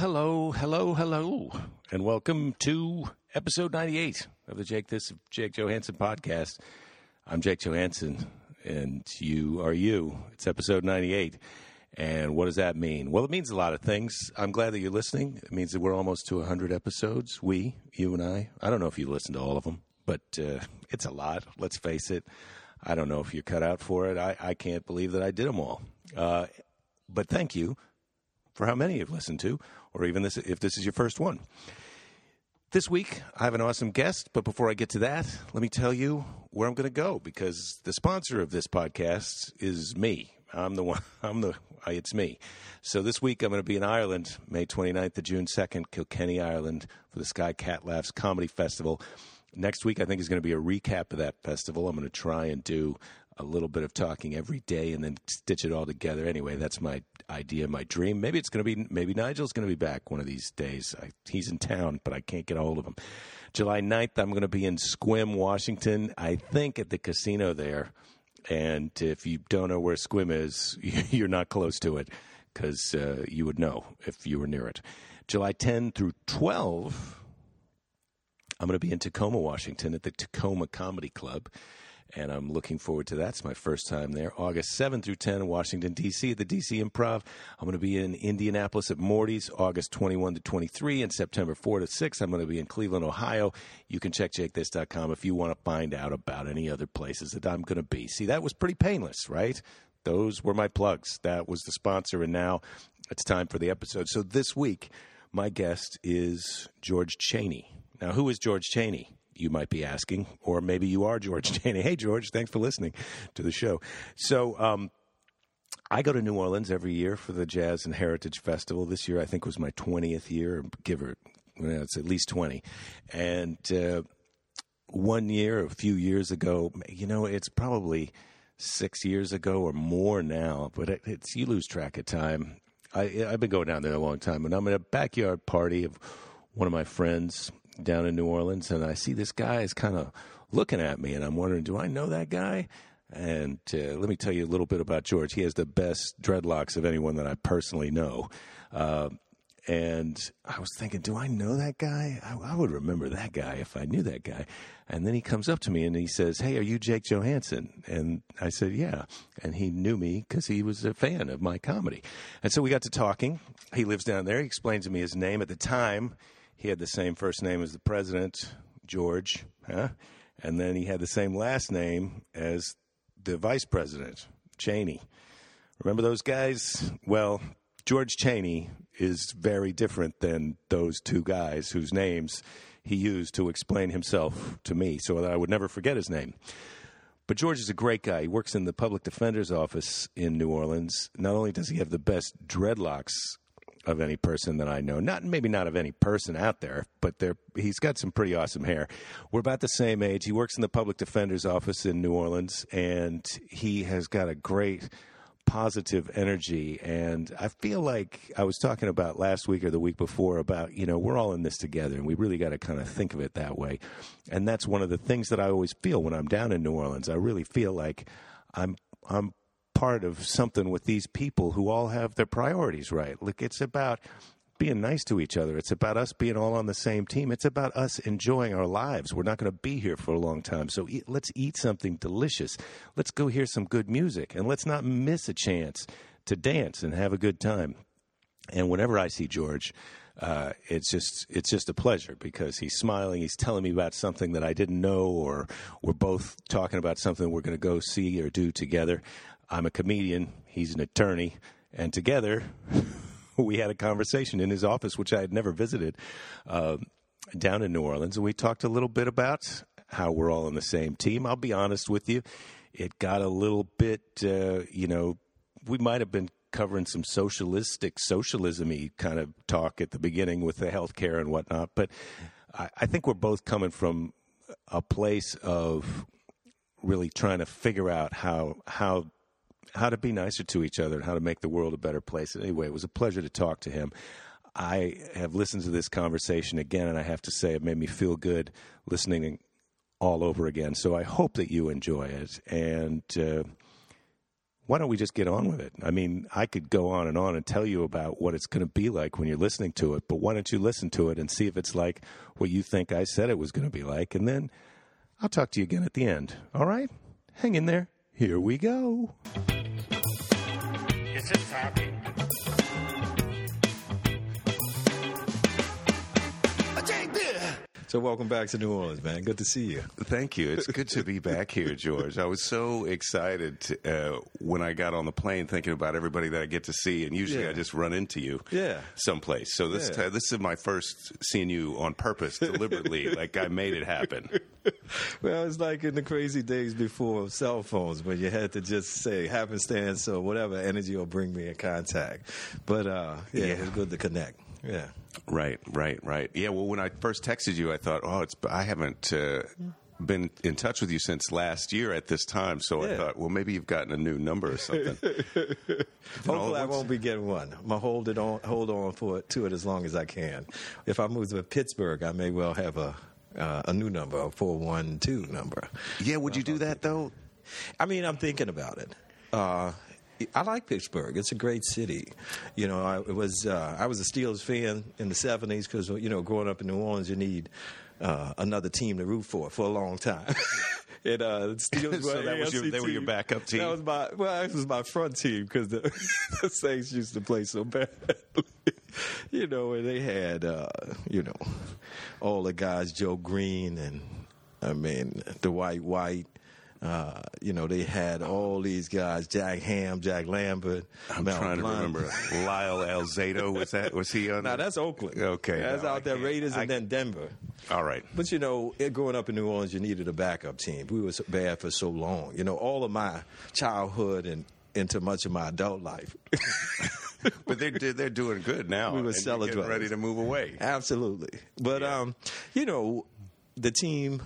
hello, hello, hello, and welcome to episode 98 of the Jake This Jake Johansson podcast. I'm Jake Johansson, and you are you. It's episode 98. And what does that mean? Well, it means a lot of things. I'm glad that you're listening. It means that we're almost to 100 episodes. We, you and I. I don't know if you listen to all of them, but uh, it's a lot. Let's face it. I don't know if you're cut out for it. I, I can't believe that I did them all. Uh, but thank you for how many you've listened to, or even this, if this is your first one. This week, I have an awesome guest, but before I get to that, let me tell you where I'm going to go because the sponsor of this podcast is me. I'm the one, I'm the, it's me. So this week, I'm going to be in Ireland, May 29th to June 2nd, Kilkenny, Ireland, for the Sky Cat Laughs Comedy Festival. Next week, I think, is going to be a recap of that festival. I'm going to try and do a little bit of talking every day and then stitch it all together. Anyway, that's my idea, my dream. Maybe it's going to be, maybe Nigel's going to be back one of these days. I, he's in town, but I can't get a hold of him. July 9th, I'm going to be in Sequim, Washington, I think at the casino there. And if you don't know where Sequim is, you're not close to it because uh, you would know if you were near it. July 10 through 12, I'm going to be in Tacoma, Washington at the Tacoma Comedy Club and I'm looking forward to that. It's my first time there. August 7 through 10 in Washington, D.C. at the D.C. Improv. I'm going to be in Indianapolis at Morty's August 21 to 23 and September 4 to 6. I'm going to be in Cleveland, Ohio. You can check jakethis.com if you want to find out about any other places that I'm going to be. See, that was pretty painless, right? Those were my plugs. That was the sponsor, and now it's time for the episode. So this week, my guest is George Chaney. Now, who is George Chaney? You might be asking, or maybe you are George Chaney. Hey, George, thanks for listening to the show. So, um, I go to New Orleans every year for the Jazz and Heritage Festival. This year, I think, was my 20th year, give or well, it's at least 20. And uh, one year, a few years ago, you know, it's probably six years ago or more now, but it, it's you lose track of time. I, I've been going down there a long time, and I'm at a backyard party of one of my friends down in New Orleans, and I see this guy is kind of looking at me, and I'm wondering, do I know that guy? And uh, let me tell you a little bit about George. He has the best dreadlocks of anyone that I personally know. Uh, and I was thinking, do I know that guy? I, I, would remember that guy if I knew that guy. And then he comes up to me and he says, Hey, are you Jake Johansson? And I said, Yeah. And he knew me because he was a fan of my comedy. And so we got to talking. He lives down there. He explained to me his name. At the time, he had the same first name as the president, George, huh? and then he had the same last name as the vice president, Cheney. Remember those guys? Well, George Chaney is very different than those two guys whose names he used to explain himself to me so that I would never forget his name. But George is a great guy. He works in the public defender's office in New Orleans. Not only does he have the best dreadlocks of any person that I know. Not maybe not of any person out there, but there he's got some pretty awesome hair. We're about the same age. He works in the public defender's office in New Orleans, and he has got a great positive energy and I feel like I was talking about last week or the week before about you know we're all in this together and we really got to kind of think of it that way and that's one of the things that I always feel when I'm down in New Orleans I really feel like I'm I'm part of something with these people who all have their priorities right. Look, it's about being nice to each other. It's about us being all on the same team. It's about us enjoying our lives. We're not going to be here for a long time. So eat, let's eat something delicious. Let's go hear some good music and let's not miss a chance to dance and have a good time. And whenever I see George, uh, it's just it's just a pleasure because he's smiling. He's telling me about something that I didn't know, or we're both talking about something we're going to go see or do together. I'm a comedian, he's an attorney, and together we had a conversation in his office, which I had never visited, uh, down in New Orleans. And we talked a little bit about how we're all on the same team. I'll be honest with you, it got a little bit, uh, you know, we might have been covering some socialistic, socialism kind of talk at the beginning with the healthcare and whatnot. But I, I think we're both coming from a place of really trying to figure out how how how to be nicer to each other and how to make the world a better place. Anyway, it was a pleasure to talk to him. I have listened to this conversation again, and I have to say it made me feel good listening all over again. So I hope that you enjoy it. And uh, why don't we just get on with it? I mean, I could go on and on and tell you about what it's going to be like when you're listening to it, but why don't you listen to it and see if it's like what you think I said it was going to be like? And then I'll talk to you again at the end. All right? Hang in there. Here we go. Is it So welcome back to New Orleans, man. Good to see you. Thank you. It's good to be back here, George. I was so excited to, uh, when I got on the plane, thinking about everybody that I get to see, and usually Yeah. I just run into you, Yeah. someplace. So this Yeah. ti- this is my first seeing you on purpose, deliberately, like I made it happen. Well, it's like in the crazy days before cell phones when you had to just say happenstance or whatever energy will bring me in contact. But uh, yeah, Yeah. it was good to connect. Yeah. Right, right, right. Yeah. Well, when I first texted you, I thought, oh, it's I haven't. Uh, been in touch with you since last year at this time, so I thought, well, maybe you've gotten a new number or something. Hopefully, I won't be getting one. I'm gonna hold it on, hold on for it, to it as long as I can. If I move to Pittsburgh, I may well have a uh, a new number, a four one two number. yeah, would you do that though? I mean, I'm thinking about it. Uh, I like Pittsburgh. It's a great city. You know, I it was uh, I was a Steelers fan in the '70s because you know, growing up in New Orleans, you need uh, another team to root for for a long time. and uh, the Steelers So were that was your- they were your backup team? That was my well, that was my front team because the, the Saints used to play so bad. you know, and they had uh, you know all the guys, Joe Greene and I mean Dwight White. Uh, you know, they had all these guys: Jack Ham, Jack Lambert. I'm trying to remember. Lyle Alzado was that? Was he on? Now that's Oakland. Okay, that's no, I out there. can't- Raiders I- and then Denver. all right. But you know, it, growing up in New Orleans, you needed a backup team. We were so bad for so long. You know, all of my childhood and into much of my adult life. But they're they're doing good now. We were cellar ready to move away. Absolutely. But Yeah. um, you know, the team.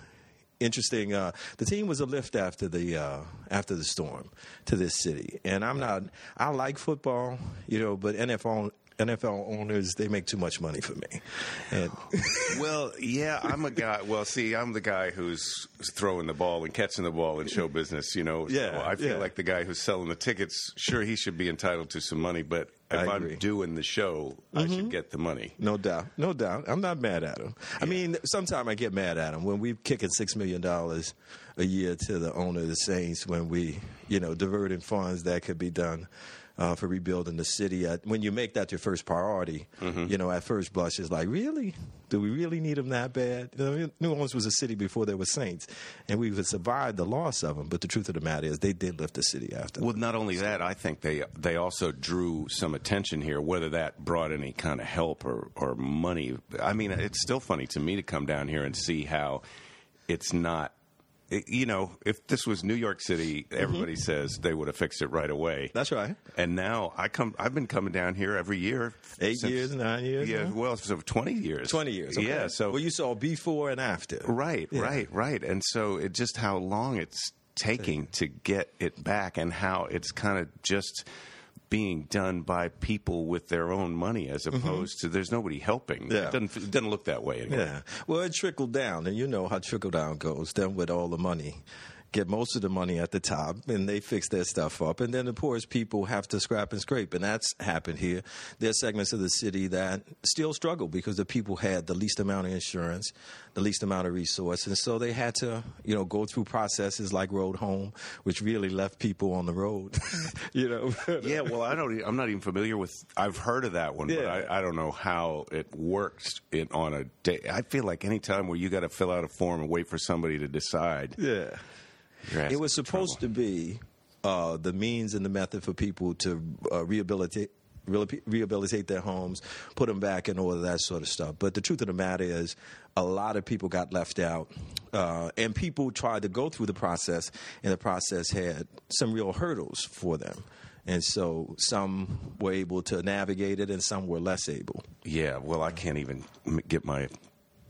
Interesting. Uh, the team was a lift after the uh, after the storm to this city, and I'm not. I like football, you know, but NFL NFL owners they make too much money for me, and Well, yeah, I'm a guy. Well, see, I'm the guy who's throwing the ball and catching the ball in show business. You know, Yeah, so I feel yeah. like the guy who's selling the tickets. Sure, he should be entitled to some money, but if I I'm. Mm-hmm. doing the show, I should get the money. No doubt, no doubt. I'm not mad at him. I mean, sometimes I get mad at him when we kicking six million dollars a year to the owner of the Saints when we, you know, diverting funds that could be done. Uh, for rebuilding the city, at, when you make that your first priority, you know, at first blush, it's like, really? Do we really need them that bad? You know, New Orleans was a city before there were Saints, and we would survive the loss of them. But the truth of the matter is, they did lift the city after. Well, not only that, I think they they also drew some attention here. Whether that brought any kind of help or or money, I mean, it's still funny to me to come down here and see how it's not. You know, if this was New York City, mm-hmm. everybody says they would have fixed it right away. That's right. And now I come. I've been coming down here every year. Eight since- years, nine years. Yeah, now? well, so twenty years. twenty years. okay. Yeah. So well, you saw before and after. Right, Yeah. right, right. And so it just how long it's taking to get it back and how it's kind of just being done by people with their own money as opposed to there's nobody helping. Mm-hmm. Yeah. It doesn't it doesn't look that way anymore. Yeah. Well, it trickled down, and you know how trickle down goes. Then with all the money, get most of the money at the top, and they fix their stuff up, and then the poorest people have to scrap and scrape, and that's happened here. There's segments of the city that still struggle because the people had the least amount of insurance, the least amount of resources, And so they had to, you know, go through processes like Road Home, which really left people on the road. you know. Yeah, well, I don't. I'm not even familiar with. I've heard of that one, but I, I don't know how it works. It on a day. I feel like any time where you got to fill out a form and wait for somebody to decide. Yeah. It was supposed trouble. to be uh, the means and the method for people to uh, rehabilitate. Rehabilitate their homes, put them back in order, that sort of stuff. But the truth of the matter is, a lot of people got left out, uh, and people tried to go through the process, and the process had some real hurdles for them. And so some were able to navigate it, and some were less able. Yeah, well, I can't even get my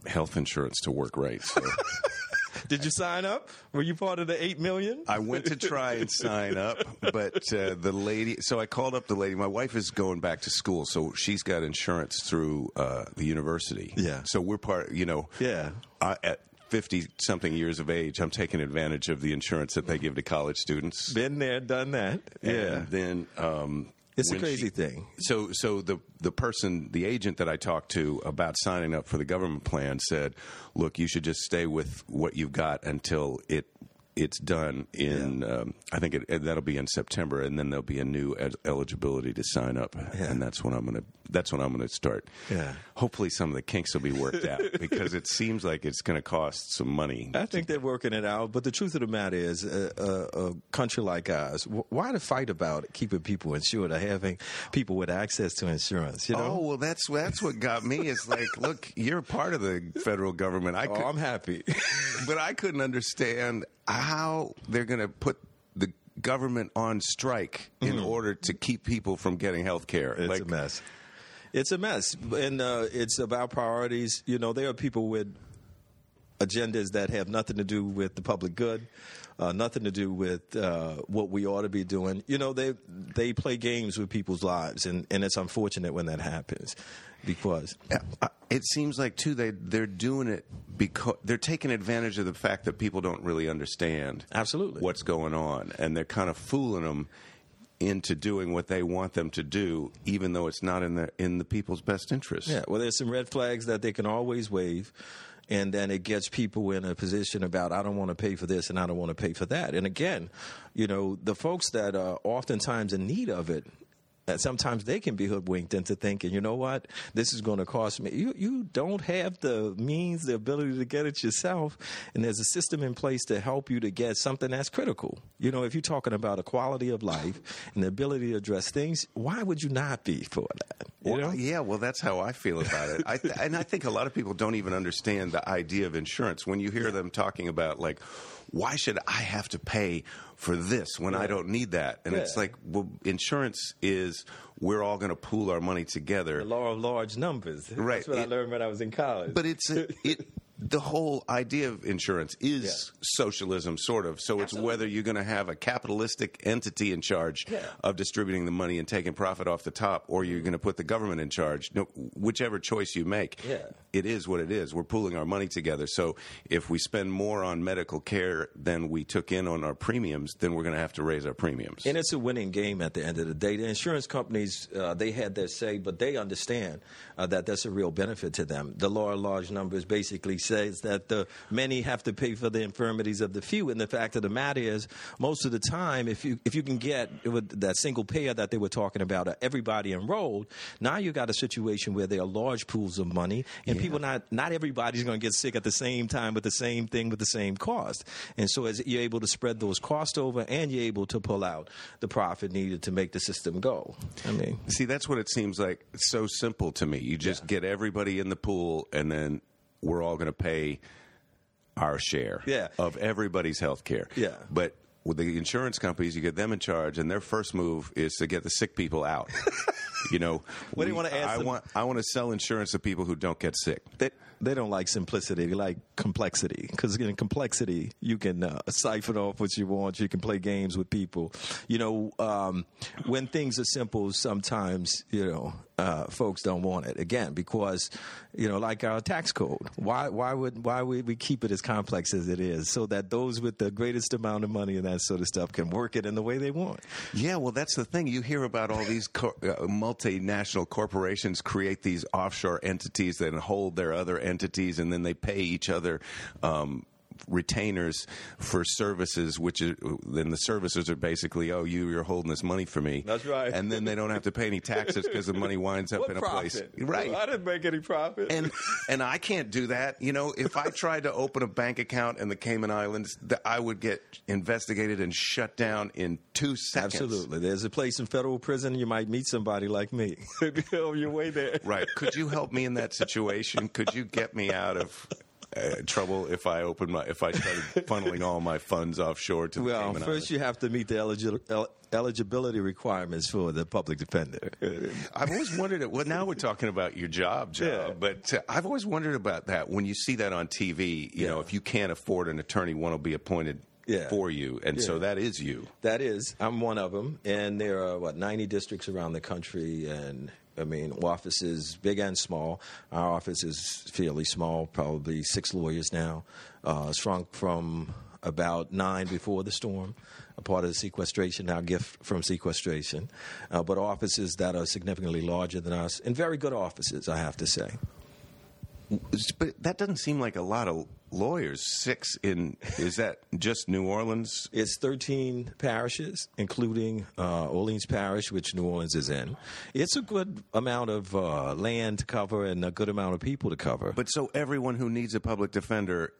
health insurance to work right. So. Did you sign up? Were you part of the eight million? I went to try and sign up, but uh, the lady. So I called up the lady. My wife is going back to school, so she's got insurance through uh, the university. Yeah. So we're part. You know. Yeah. I, at 50 something years of age, I'm taking advantage of the insurance that they give to college students. Been there, done that. Yeah. And then um, It's a crazy she- thing. So, so the the person, the agent that I talked to about signing up for the government plan said, "Look, you should just stay with what you've got until it." It's done in. Um, I think it, that'll be in September, and then there'll be a new ed- eligibility to sign up, and that's when I'm gonna. That's when I'm gonna start. Yeah. Hopefully, some of the kinks will be worked out because it seems like it's going to cost some money. I think they're working it out, but the truth of the matter is, uh, uh, a country like ours, wh- why the fight about keeping people insured or having people with access to insurance? You know? Oh well, that's that's what got me. Is like, look, you're part of the federal government. I oh, I'm happy. but I couldn't understand how they're going to put the government on strike in order to keep people from getting health care. Mm-hmm. It's a mess. It's a mess, and uh, it's about priorities. You know, there are people with agendas that have nothing to do with the public good, uh, nothing to do with uh, what we ought to be doing. You know, they they play games with people's lives, and, and it's unfortunate when that happens because It seems like too they they're doing it because they're taking advantage of the fact that people don't really understand Absolutely. what's going on, and they're kind of fooling them into doing what they want them to do, even though it's not in the in the people's best interest. Yeah, well, there's some red flags that they can always wave, and then it gets people in a position about I don't want to pay for this and I don't want to pay for that. And again, you know, the folks that are oftentimes in need of it. Uh, Sometimes they can be hoodwinked into thinking, you know what, this is going to cost me. You you don't have the means, the ability to get it yourself, and there's a system in place to help you to get something that's critical. You know, if you're talking about a quality of life and the ability to address things, why would you not be for that? Well, know? yeah, well, that's how I feel about it. I th- and I think a lot of people don't even understand the idea of insurance. When you hear them talking about, like, why should I have to pay for this when I don't need that? And it's like, well, insurance is we're all going to pool our money together. The law of large numbers. Right. That's what I learned when I was in college. But it's a, it. The whole idea of insurance is Yeah. socialism, sort of. So it's whether you're going to have a capitalistic entity in charge Yeah. of distributing the money and taking profit off the top, or you're going to put the government in charge. No, whichever choice you make, Yeah. it is what it is. We're pooling our money together. So if we spend more on medical care than we took in on our premiums, then we're going to have to raise our premiums. and it's a winning game at the end of the day. The insurance companies, uh, they had their say, but they understand uh, that that's a real benefit to them. The law of large numbers basically says that the many have to pay for the infirmities of the few. And the fact of the matter is, most of the time, if you if you can get with that single payer that they were talking about, uh, everybody enrolled, now you got a situation where there are large pools of money, and people not not everybody's going to get sick at the same time with the same thing with the same cost. And so, as you're able to spread those costs over, and you're able to pull out the profit needed to make the system go. I mean, See, that's what it seems like. It's so simple to me. You just get everybody in the pool, and then we're all going to pay our share Yeah. of everybody's health care. Yeah. But with the insurance companies, you get them in charge, and their first move is to get the sick people out. you know, What do you wanna ask I them? want I want to sell insurance to people who don't get sick. they they don't like simplicity; they like complexity. Because in complexity, you can uh, siphon off what you want. You can play games with people. You know, um, when things are simple, sometimes you know uh, folks don't want it. Again, because you know, like our tax code. Why why would why would we keep it as complex as it is, so that those with the greatest amount of money and that sort of stuff can work it in the way they want? Yeah, well, that's the thing. You hear about all these co- uh, multinational corporations create these offshore entities that hold their other entities, and then they pay each other. Um, retainers for services which is then the services are basically oh you you're holding this money for me That's right. and then they don't have to pay any taxes because the money winds up in a place right I didn't make any profit. and and I can't do that. You know, if I tried to open a bank account in the Cayman Islands, th- I would get investigated and shut down in two seconds. Absolutely. There's a place in federal prison you might meet somebody like me on your way there. Right. Could you help me in that situation? Could you get me out of uh, trouble if I open my if I started funneling all my funds offshore to the Well, first Islands? you have to meet the el- eligibility requirements for the public defender. I've always wondered. Well, now we're talking about your job, job, Yeah. but uh, I've always wondered about that. When you see that on TV, you know, if you can't afford an attorney, one will be appointed Yeah. for you, and so that is you. That is, I'm one of them, and there are what 90 districts around the country, and I mean, offices big and small. Our office is fairly small, probably six lawyers now, uh, shrunk from about nine before the storm, a part of the sequestration, our gift from sequestration. Uh, but offices that are significantly larger than us, and very good offices, I have to say. But that doesn't seem like a lot of lawyers. Six in is that just New Orleans? It's 13 parishes, including uh, Orleans Parish, which New Orleans is in. It's a good amount of uh, land to cover and a good amount of people to cover. But so everyone who needs a public defender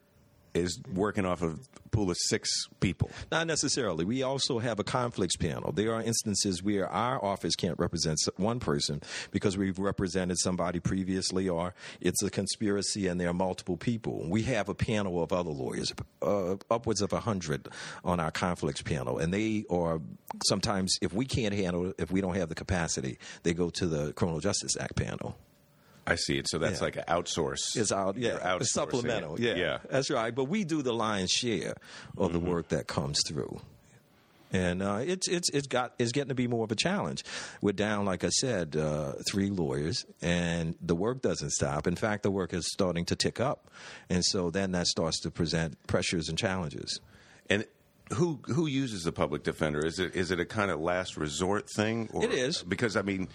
is working off of a pool of six people. Not necessarily. We also have a conflicts panel. There are instances where our office can't represent one person because we've represented somebody previously, or it's a conspiracy and there are multiple people. We have a panel of other lawyers, uh, upwards of a hundred on our conflicts panel, and they are sometimes, if we can't handle it, if we don't have the capacity, they go to the Criminal Justice Act panel. I see it. So that's Yeah. like an outsource. It's out, yeah, it's supplemental. Yeah, yeah. that's right. But we do the lion's share of Mm-hmm. the work that comes through, and uh, it's it's it's got it's getting to be more of a challenge. We're down, like I said, uh, three lawyers, and the work doesn't stop. In fact, the work is starting to tick up, and so then that starts to present pressures and challenges. And who who uses the public defender? Is it is it a kind of last resort thing? Or, It is. because I mean.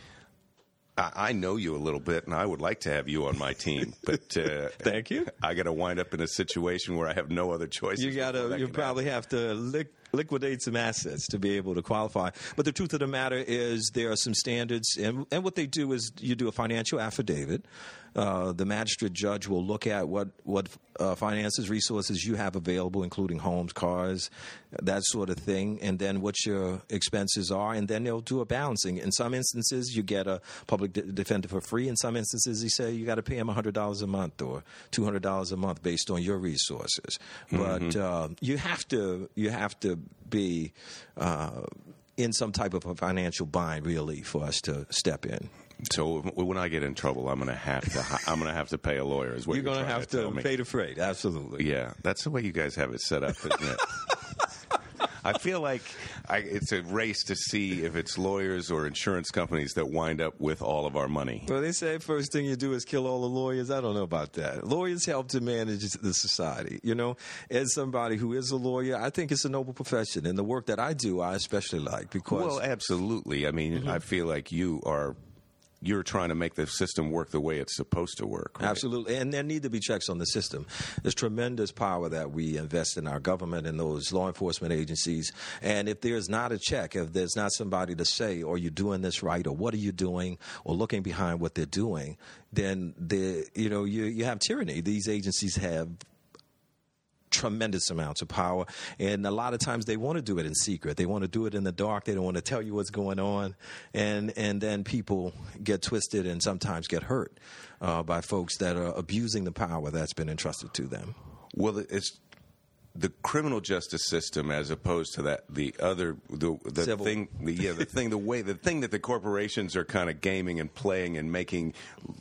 I know you a little bit, and I would like to have you on my team, but uh, Thank you. I got to wind up in a situation where I have no other choices. You gotta, you can probably have to lick, liquidate some assets to be able to qualify. But the truth of the matter is, there are some standards, and, and what they do is you do a financial affidavit. Uh, the magistrate judge will look at what what uh, finances, resources you have available, including homes, cars, that sort of thing, and then what your expenses are, and then they'll do a balancing. In some instances, you get a public de- defender for free. In some instances, they say you got to pay him hundred dollars a month or two hundred dollars a month based on your resources. But uh, you have to you have to be. Uh, in some type of a financial bind, really, for us to step in. So when I get in trouble, I'm going to have to. I'm going to have to pay a lawyer. Is what You're you're, going to have to pay the freight, absolutely. Yeah, that's the way you guys have it set up, isn't it? I feel like I, it's a race to see if it's lawyers or insurance companies that wind up with all of our money. Well, they say first thing you do is kill all the lawyers. I don't know about that. Lawyers help to manage the society. You know, as somebody who is a lawyer, I think it's a noble profession, and the work that I do, I especially like because Well, absolutely. I mean, mm-hmm. I feel like you are you're trying to make the system work the way it's supposed to work. right? Absolutely. And there need to be checks on the system. There's tremendous power that we invest in our government and those law enforcement agencies. And if there's not a check, if there's not somebody to say, are you doing this right, or what are you doing, or looking behind what they're doing, then the you know you you have tyranny. These agencies have tremendous amounts of power. And a lot of times they want to do it in secret. They want to do it in the dark. They don't want to tell you what's going on. And and then people get twisted and sometimes get hurt uh, by folks that are abusing the power that's been entrusted to them. Well, it's the criminal justice system as opposed to that the other the the Civil. thing the, yeah the thing the way the thing that the corporations are kind of gaming and playing and making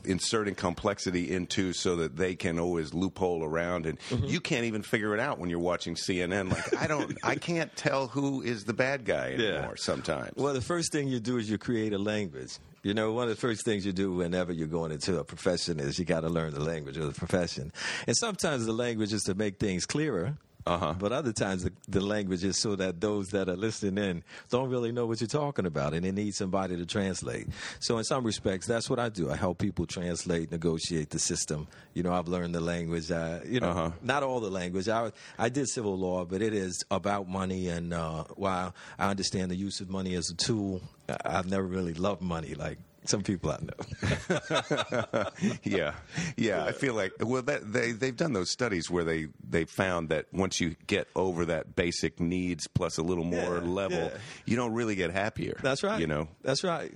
inserting complexity into so that they can always loophole around and Mm-hmm. you can't even figure it out when you're watching CNN like I don't I can't tell who is the bad guy anymore sometimes Well, the first thing you do is you create a language. You know, one of the first things you do whenever you're going into a profession is you got to learn the language of the profession. And sometimes the language is to make things clearer. Uh-huh. But other times the, the language is so that those that are listening in don't really know what you're talking about and they need somebody to translate. So in some respects, that's what I do. I help people translate, negotiate the system. You know, I've learned the language. Uh, you know, Uh-huh. not all the language. I, I did civil law, but it is about money. And uh, while I understand the use of money as a tool, I've never really loved money like some people I know. yeah, yeah. I feel like well, that, they they've done those studies where they they found that once you get over that basic needs plus a little more Yeah, level, yeah. you don't really get happier. That's right. You know. That's right.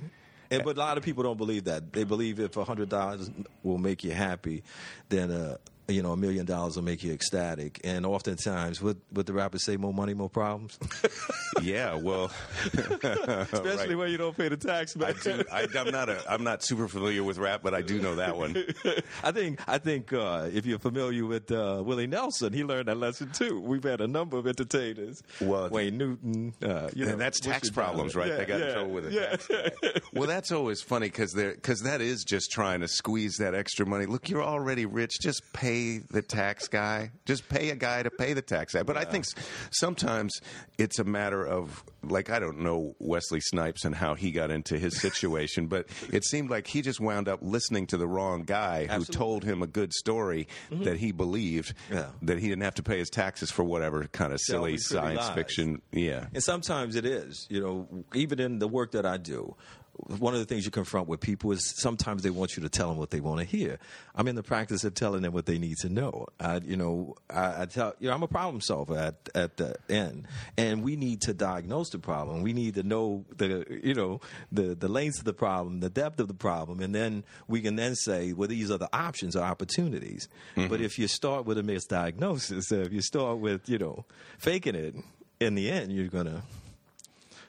And, but a lot of people don't believe that. They believe if hundred dollars will make you happy, then a, you know, a million dollars will make you ecstatic. And oftentimes, would, would the rappers say more money, more problems? yeah, well, especially right. when you don't pay the tax. Man. I do, I, am not a, I'm not super familiar with rap, but I do know that one. I think I think uh, if you're familiar with uh, Willie Nelson, he learned that lesson too. We've had a number of entertainers. Well, Wayne Newton, uh, you know, that's tax problems, right? Yeah, they got yeah, in trouble with it. Yeah. well, that's always funny because because that is just trying to squeeze that extra money. Look, you're already rich. Just pay the tax guy. Just pay a guy to pay the tax guy. But I think sometimes it's a matter of like I don't know Wesley Snipes and how he got into his situation, but it seemed like he just wound up listening to the wrong guy Absolutely. who told him a good story Mm-hmm. that he believed Yeah. that he didn't have to pay his taxes for whatever kind of silly science lies. fiction. Yeah. And sometimes it is. You know, even in the work that I do, one of the things you confront with people is sometimes they want you to tell them what they want to hear. I'm in the practice of telling them what they need to know. I, you know, I, I tell you know I'm a problem solver at at the end, and we need to diagnose the problem. We need to know the you know the the length of the problem, the depth of the problem, and then we can then say, well, these are the options or opportunities. Mm-hmm. But if you start with a misdiagnosis, if you start with you know faking it, in the end, you're gonna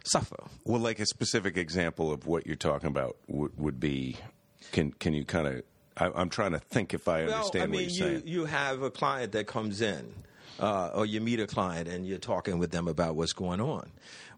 suffer. Well, like a specific example of what you're talking about would, would be. Can can you kind of? I'm trying to think if I Well, understand I mean, what you're you saying. you have a client that comes in, uh, or you meet a client and you're talking with them about what's going on.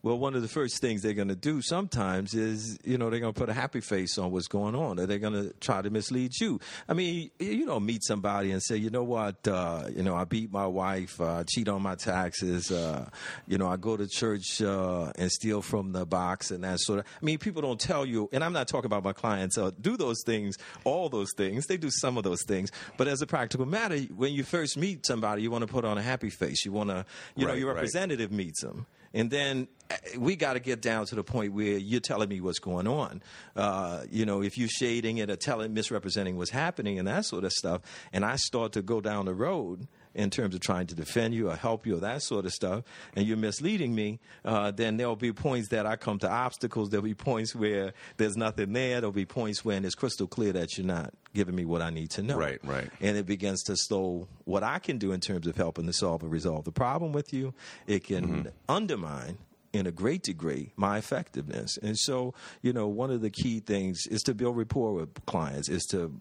Well, one of the first things they're going to do sometimes is, you know, they're going to put a happy face on what's going on, or they're going to try to mislead you. I mean, you don't meet somebody and say, you know what, uh, you know, I beat my wife, uh, cheat on my taxes, uh, you know, I go to church uh, and steal from the box and that sort of. I mean, people don't tell you, and I'm not talking about my clients uh, do those things, all those things. They do some of those things, but as a practical matter, when you first meet somebody, you want to put on a happy face. You want to, you know, Right, your right. representative meets them. And then uh, we got to get down to the point where you're telling me what's going on. Uh, you know, if you're shading it or telling, misrepresenting what's happening and that sort of stuff, and I start to go down the road in terms of trying to defend you or help you or that sort of stuff, and you're misleading me, uh, then there'll be points that I come to obstacles. There'll be points where there's nothing there. There'll be points when it's crystal clear that you're not giving me what I need to know. Right, right. And it begins to slow what I can do in terms of helping to solve and resolve the problem with you. It can Mm-hmm. undermine in a great degree my effectiveness. And so, you know, one of the key things is to build rapport with clients, is to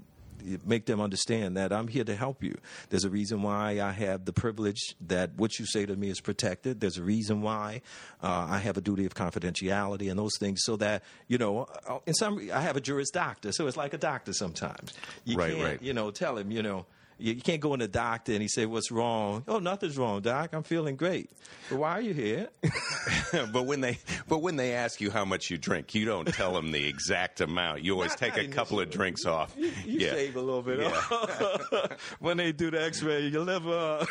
make them understand that I'm here to help you. There's a reason why I have the privilege that what you say to me is protected. There's a reason why uh, I have a duty of confidentiality and those things, so that you know. uh, In some, I have a juris doctor, so it's like a doctor sometimes. You Right, can't, right. you know, tell him, you know. You you can't go in the doctor and he say, "What's wrong?" Oh, nothing's wrong, doc. I'm feeling great. But why are you here? but when they but when they ask you how much you drink, you don't tell them the exact amount. You always Not- take not a couple of drinks off. You yeah, shave a little bit off. when they do the X-ray, your liver.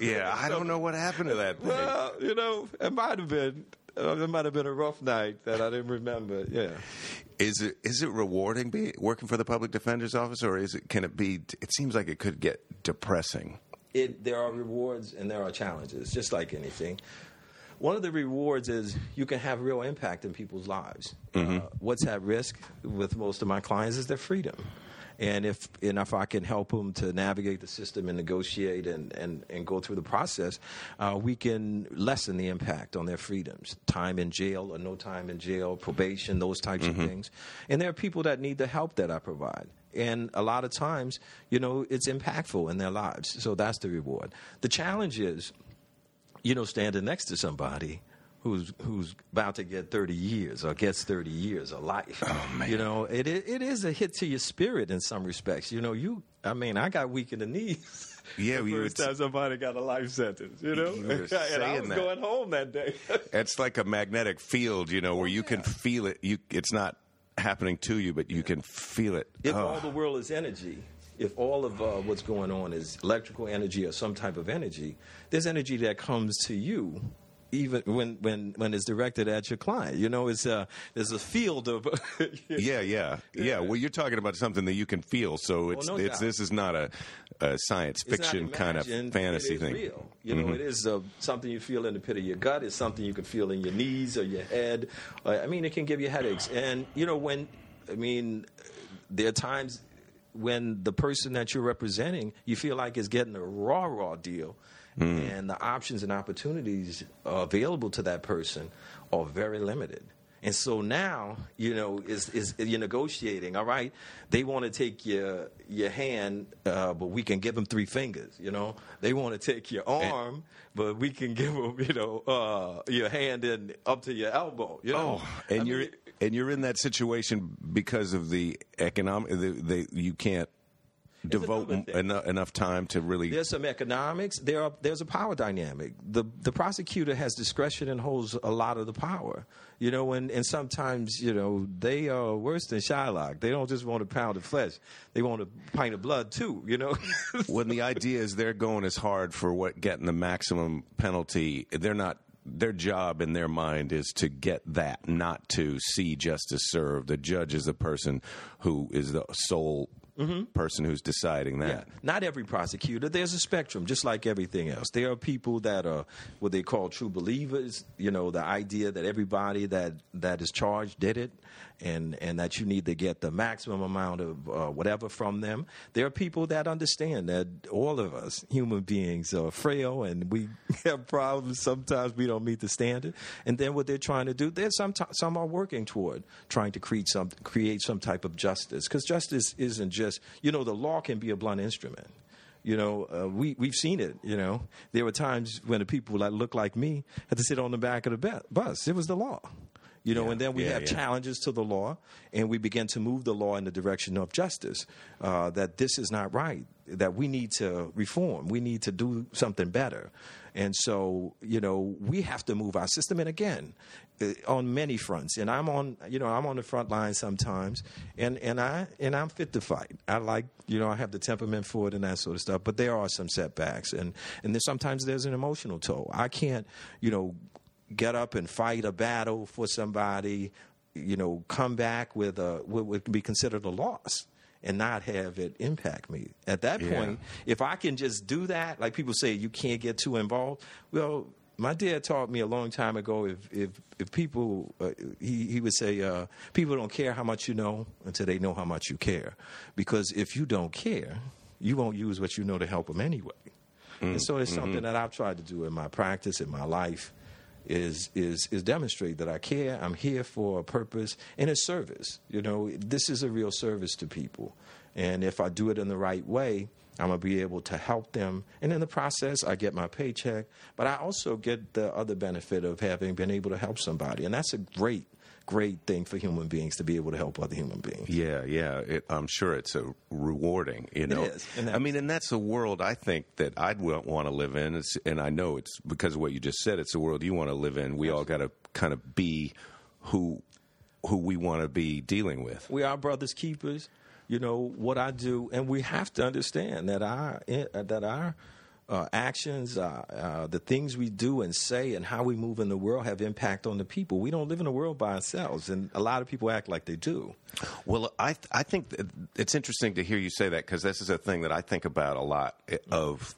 yeah. I don't know what happened to that thing. well, you know, it might have been. It might have been a rough night that I didn't remember. Yeah. Is it is it rewarding be, working for the public defender's office, or is it can it be? It seems like it could get depressing. it, there are rewards and there are challenges, just like anything. One of the rewards is you can have real impact in people's lives. Uh, what's at risk with most of my clients is their freedom. And if and if I can help them to navigate the system and negotiate and, and, and go through the process, uh, we can lessen the impact on their freedoms. Time in jail or no time in jail, probation, those types of things. And there are people that need the help that I provide and a lot of times, you know, it's impactful in their lives. So that's the reward. The challenge is, you know, standing next to somebody who's who's about to get 30 years or gets 30 years of life. Oh, man. You know, it it it is a hit to your spirit in some respects. You know, you I mean, I got weak in the knees. Yeah, the you first time somebody got a life sentence, you know? You and I was that. going home that day. It's like a magnetic field, you know, where you can feel it. You it's not happening to you, but you can feel it. if Oh. all the world is energy, if all of uh, what's going on is electrical energy or some type of energy, there's energy that comes to you. Even when, when, when it's directed at your client, you know, it's uh, there's a field of Yeah, yeah, yeah. Well, you're talking about something that you can feel. So it's no it's doubt. this is not a, a science fiction kind of fantasy thing. Real. You know, it is uh, something you feel in the pit of your gut. It's something you can feel in your knees or your head. Uh, I mean, it can give you headaches. And you know, when I mean, there are times when the person that you're representing, you feel like is getting a raw, raw deal, and the options and opportunities available to that person are very limited. And so now, you know, is is you're negotiating. All right, they want to take your your hand, uh, but we can give them three fingers. You know, they want to take your arm, but we can give them, you know, uh, your hand and up to your elbow. You know, Oh, and I you're mean, and you're in that situation because of the economic. The, the, you can't devote enough time to really. There's some economics. There are, there's a power dynamic. The the prosecutor has discretion and holds a lot of the power. You know, and, and sometimes you know they are worse than Shylock. They don't just want a pound of flesh; they want a pint of blood too. You know. when the idea is they're going as hard for what getting the maximum penalty, they're not. Their job in their mind is to get that, not to see justice served. The judge is the person who is the sole Mm-hmm. person who's deciding that. Yeah, not every prosecutor. There's a spectrum, just like everything else. There are people that are what they call true believers. You know, the idea that everybody that that is charged did it, and and that you need to get the maximum amount of uh, whatever from them. There are people that understand that all of us human beings are frail and we have problems. Sometimes we don't meet the standard, and then what they're trying to do, there's some some are working toward trying to create some create some type of justice because justice isn't just you know the law can be a blunt instrument. You know, uh, we we've seen it. You know, there were times when the people that look like me had to sit on the back of the be- bus. It was the law. You know, Yeah, and then we yeah, have yeah. challenges to the law, and we begin to move the law in the direction of justice. Uh, that this is not right. That we need to reform. We need to do something better. And so, you know, we have to move our system. And again, uh, on many fronts. And I'm on, you know, I'm on the front line sometimes, and and I and I'm fit to fight. I like, you know, I have the temperament for it and that sort of stuff. But there are some setbacks, and and then sometimes there's an emotional toll. I can't, you know, get up and fight a battle for somebody, you know, come back with a what would be considered a loss and not have it impact me. At that Yeah. point, if I can just do that, like people say you can't get too involved. Well, my dad taught me a long time ago if if if people uh, he he would say uh, people don't care how much you know until they know how much you care because if you don't care, you won't use what you know to help them anyway. and so it's something that I've tried to do in my practice in my life is is is demonstrate that I care. I'm here for a purpose and it's service. You know, this is a real service to people, and if I do it in the right way, I'm gonna be able to help them. And in the process, I get my paycheck, but I also get the other benefit of having been able to help somebody, and that's a great. Great thing for human beings to be able to help other human beings. Yeah, yeah. It, I'm sure it's a rewarding. You know, is, and I mean, and that's a world I think that I'd want to live in. It's, and I know it's because of what you just said. It's a world you want to live in. We all got to kind of be who who we want to be dealing with. we are brothers keepers. You know what I do, and we have to understand that our eh, that our uh, actions, uh, uh, the things we do and say, and how we move in the world have impact on the people. We don't live in a world by ourselves, and a lot of people act like they do. Well, I I think it's interesting to hear you say that because this is a thing that I think about a lot. eh, Of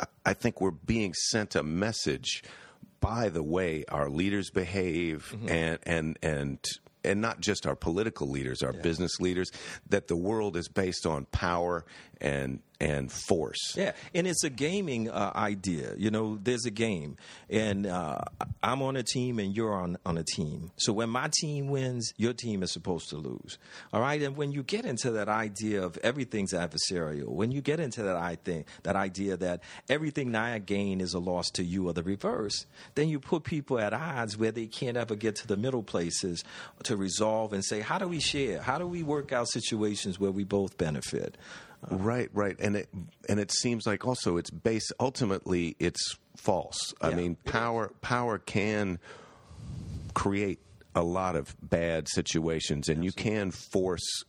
I- I think we're being sent a message by the way our leaders behave and and and and not just our political leaders, our business leaders, that the world is based on power and and force. Yeah, and it's a gaming uh, idea. You know, there's a game, and uh, I'm on a team, and you're on on a team. So when my team wins, your team is supposed to lose. All right, and when you get into that idea of everything's adversarial, when you get into that I think that idea that everything I gain is a loss to you or the reverse, then you put people at odds where they can't ever get to the middle places to resolve and say, how do we share? How do we work out situations where we both benefit? Right, right, and it and it seems like also it's base. ultimately it's false. I Yeah, mean, power power can create a lot of bad situations, and you can force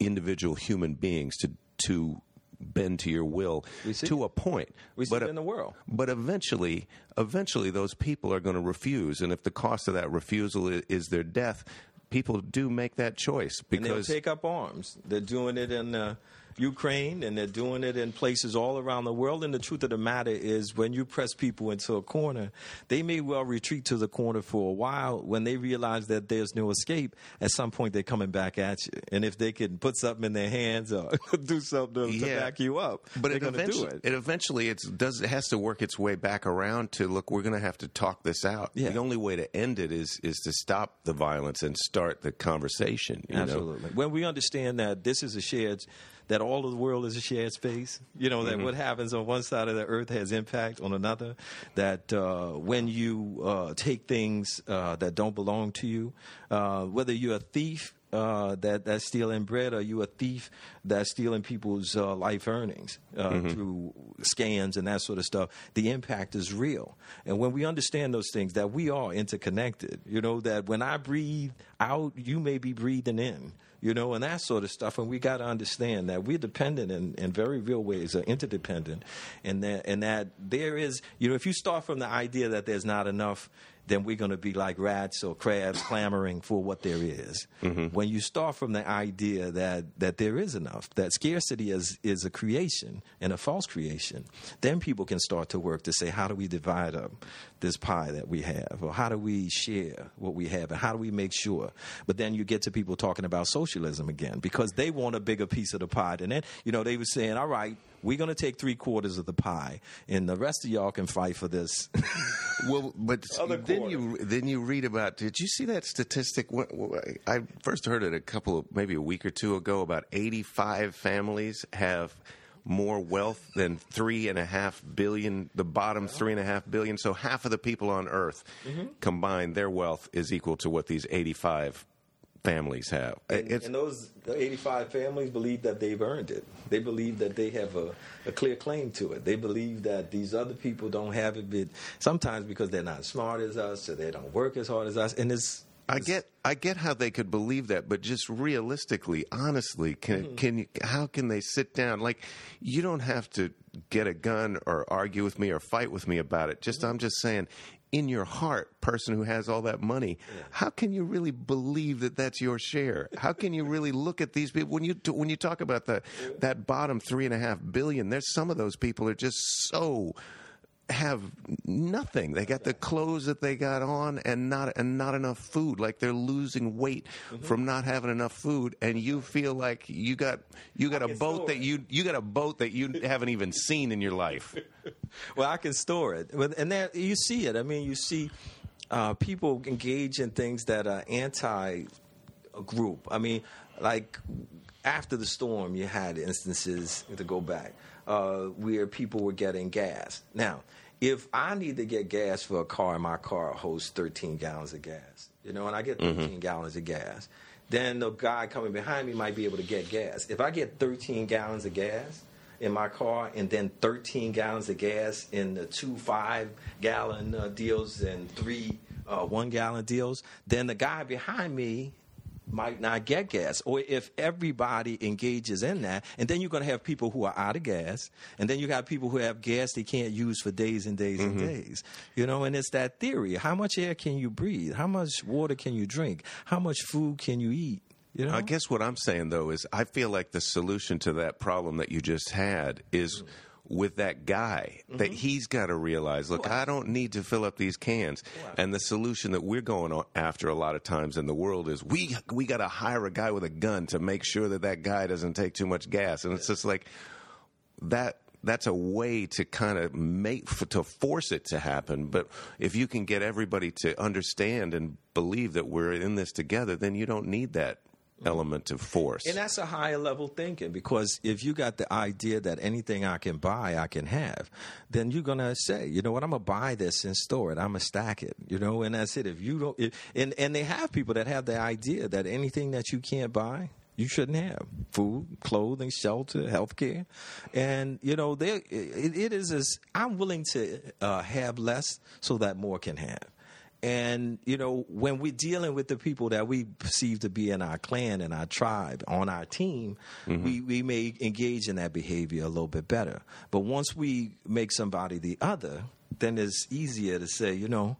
individual human beings to to bend to your will to it. a point. We see but it in the world. But eventually, eventually, those people are going to refuse, and if the cost of that refusal is, is their death, people do make that choice and they'll take up arms. They're doing it in the Ukraine, and they're doing it in places all around the world. And the truth of the matter is, when you press people into a corner, they may well retreat to the corner for a while. When they realize that there's no escape, at some point they're coming back at you. And if they can put something in their hands or do something to, Yeah. back you up, But they're it going to do eventually, it. it eventually it's does it has to work its way back around to look. We're going to have to talk this out. Yeah. The only way to end it is is to stop the violence and start the conversation. You Know? Absolutely. When we understand that this is a shared, that all of the world is a shared space, you know, that what happens on one side of the earth has impact on another, that uh, when you uh, take things uh, that don't belong to you, uh, whether you're a thief, uh, that that's stealing bread, or you a thief that's stealing people's uh, life earnings uh, through scams and that sort of stuff. The impact is real, and when we understand those things, that we are interconnected. You know that when I breathe out, you may be breathing in. You know, and that sort of stuff. And we got to understand that we're dependent in, in very real ways, are interdependent, and that and that there is. You know, if you start from the idea that there's not enough then we're going to be like rats or crabs clamoring for what there is. Mm-hmm. When you start from the idea that, that there is enough, that scarcity is, is a creation and a false creation, then people can start to work to say, how do we divide up this pie that we have? Or how do we share what we have? And how do we make sure? But then you get to people talking about socialism again because they want a bigger piece of the pie. And then, you know, they were saying, all right, we're going to take three quarters of the pie, and the rest of y'all can fight for this. Well, but Other then quarter. you then you read about. Did you see that statistic? I first heard it a couple of maybe a week or two ago. About eighty five families have more wealth than three and a half billion. The bottom three and a half billion. So half of the people on Earth Mm-hmm. combined, their wealth is equal to what these eighty five families have. And, and those 85 families believe that they've earned it. They believe that they have a, a clear claim to it. They believe that these other people don't have it, but sometimes because they're not as smart as us or they don't work as hard as us. And it's, I get I get how they could believe that, but just realistically, honestly, can mm-hmm. can you, how can they sit down? Like you don't have to get a gun or argue with me or fight with me about it. Just mm-hmm. I'm just saying in your heart, person who has all that money, how can you really believe that that's your share? How can you really look at these people when you when you talk about the that bottom three and a half billion? There's some of those people are just so have nothing. They got the clothes that they got on and not and not enough food. Like they're losing weight Mm-hmm. from not having enough food, and you feel like you got you got a boat store that you you got a boat that you haven't even seen in your life. well, I can store it. And there, you see it. I mean, you see uh, people engage in things that are anti group. I mean, like after the storm, you had instances to go back uh, where people were getting gas. Now, if I need to get gas for a car and my car holds 13 gallons of gas, you know, and I get 13 gallons of gas, then the guy coming behind me might be able to get gas. If I get 13 gallons of gas, in my car and then 13 gallons of gas in the two five gallon uh, deals and three uh, one gallon deals, then the guy behind me might not get gas. Or if everybody engages in that, and then you're going to have people who are out of gas, and then you got people who have gas they can't use for days and days and mm-hmm. days. You know, and it's that theory. How much air can you breathe? How much water can you drink? How much food can you eat? You know? I guess what I'm saying though is I feel like the solution to that problem that you just had is mm. With that guy that mm-hmm. he's got to realize look I don't need to fill up these cans. And the solution that we're going on after a lot of times in the world is we we got to hire a guy with a gun to make sure that that guy doesn't take too much gas. And it's just like that that's a way to kind of make f- to force it to happen. But if you can get everybody to understand and believe that we're in this together then you don't need that element of force And that's a higher level thinking because if you got the idea that anything I can buy, I can have, then you're gonna say, you know what, I'm gonna buy this and store it. I'm gonna stack it, you know, and that's it. If you don't, and and they have people that have the idea that anything that you can't buy. You shouldn't have food, clothing, shelter, health care, and you know there it, it is. As I'm willing to uh, have less so that more can have. And you know, when we're dealing with the people that we perceive to be in our clan and our tribe on our team, we, we may engage in that behavior a little bit better. But once we make somebody the other, then it's easier to say, you know,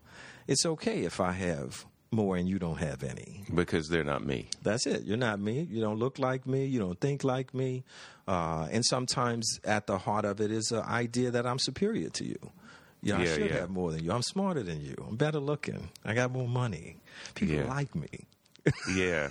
it's okay if I have more and you don't have any. because they're not me. That's it. You're not me. You don't look like me. You don't think like me. Uh, and sometimes at the heart of it is an idea that I'm superior to you. You know, I Yeah, should yeah. have more than you. I'm smarter than you. I'm better looking. I got more money. People Yeah. like me. Yeah.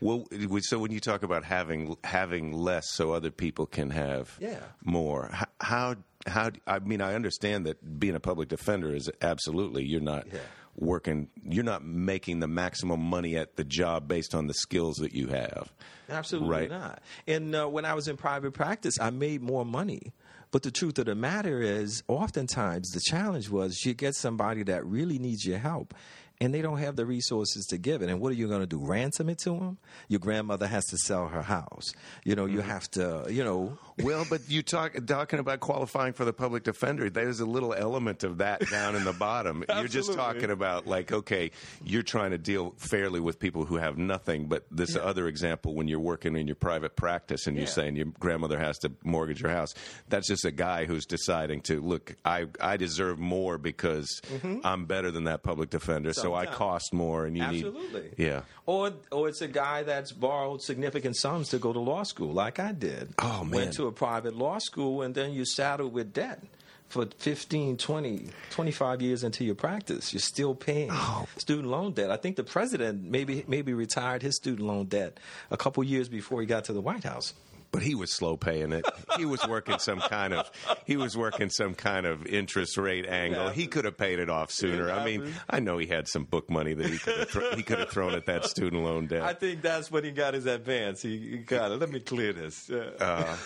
Well, so when you talk about having having less so other people can have Yeah. more, how how I mean I understand that being a public defender is absolutely you're not Yeah. working you're not making the maximum money at the job based on the skills that you have. Absolutely Right. not. And uh, when I was in private practice, I made more money. But the truth of the matter is, oftentimes the challenge was you get somebody that really needs your help. And they don't have the resources to give it. And what are you going to do? Ransom it to them? Your grandmother has to sell her house. You know, Mm-hmm. you have to, you know, Well, but you talk talking about qualifying for the public defender. There's a little element of that down in the bottom. You're just talking about like, okay, you're trying to deal fairly with people who have nothing. But this other example, when you're working in your private practice and you're Yeah. saying your grandmother has to mortgage your house, that's just a guy who's deciding to look. I I deserve more because mm-hmm. I'm better than that public defender, so I cost more, and you Absolutely. need yeah. Or, or it's a guy that's borrowed significant sums to go to law school, like I did. Oh, man. Went to a private law school, and then you saddled with debt for 15, 20, 25 years into your practice. You're still paying Oh. student loan debt. I think the president maybe maybe retired his student loan debt a couple years before he got to the White House. But he was slow paying it. He was working some kind of he was working some kind of interest rate angle. He could have paid it off sooner. I mean, I know he had some book money that he could have thro- he could have thrown at that student loan debt. I think that's when he got his advance. He, he got it. Let me clear this. Uh,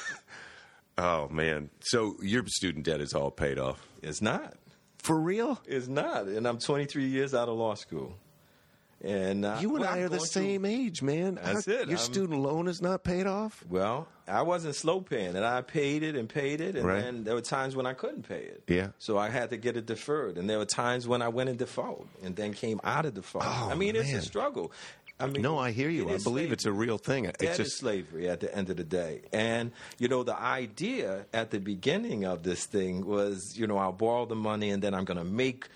Oh man! So your student debt is all paid off it's not. for real? It's not. And I'm 23 years out of law school. And uh, You and well, I are the same age, man. That's How- it. Your I'm- student loan is not paid off. Well, I wasn't slow paying it. I paid it and paid it, and Right. then there were times when I couldn't pay it. Yeah. So I had to get it deferred, and there were times when I went in default and then came out of default. Oh, I mean, it's a struggle. I mean, No, I hear you. I is believe it's a real thing. It's That is just slavery at the end of the day. And, you know, the idea at the beginning of this thing was, you know, I'll borrow the money and then I'm going to make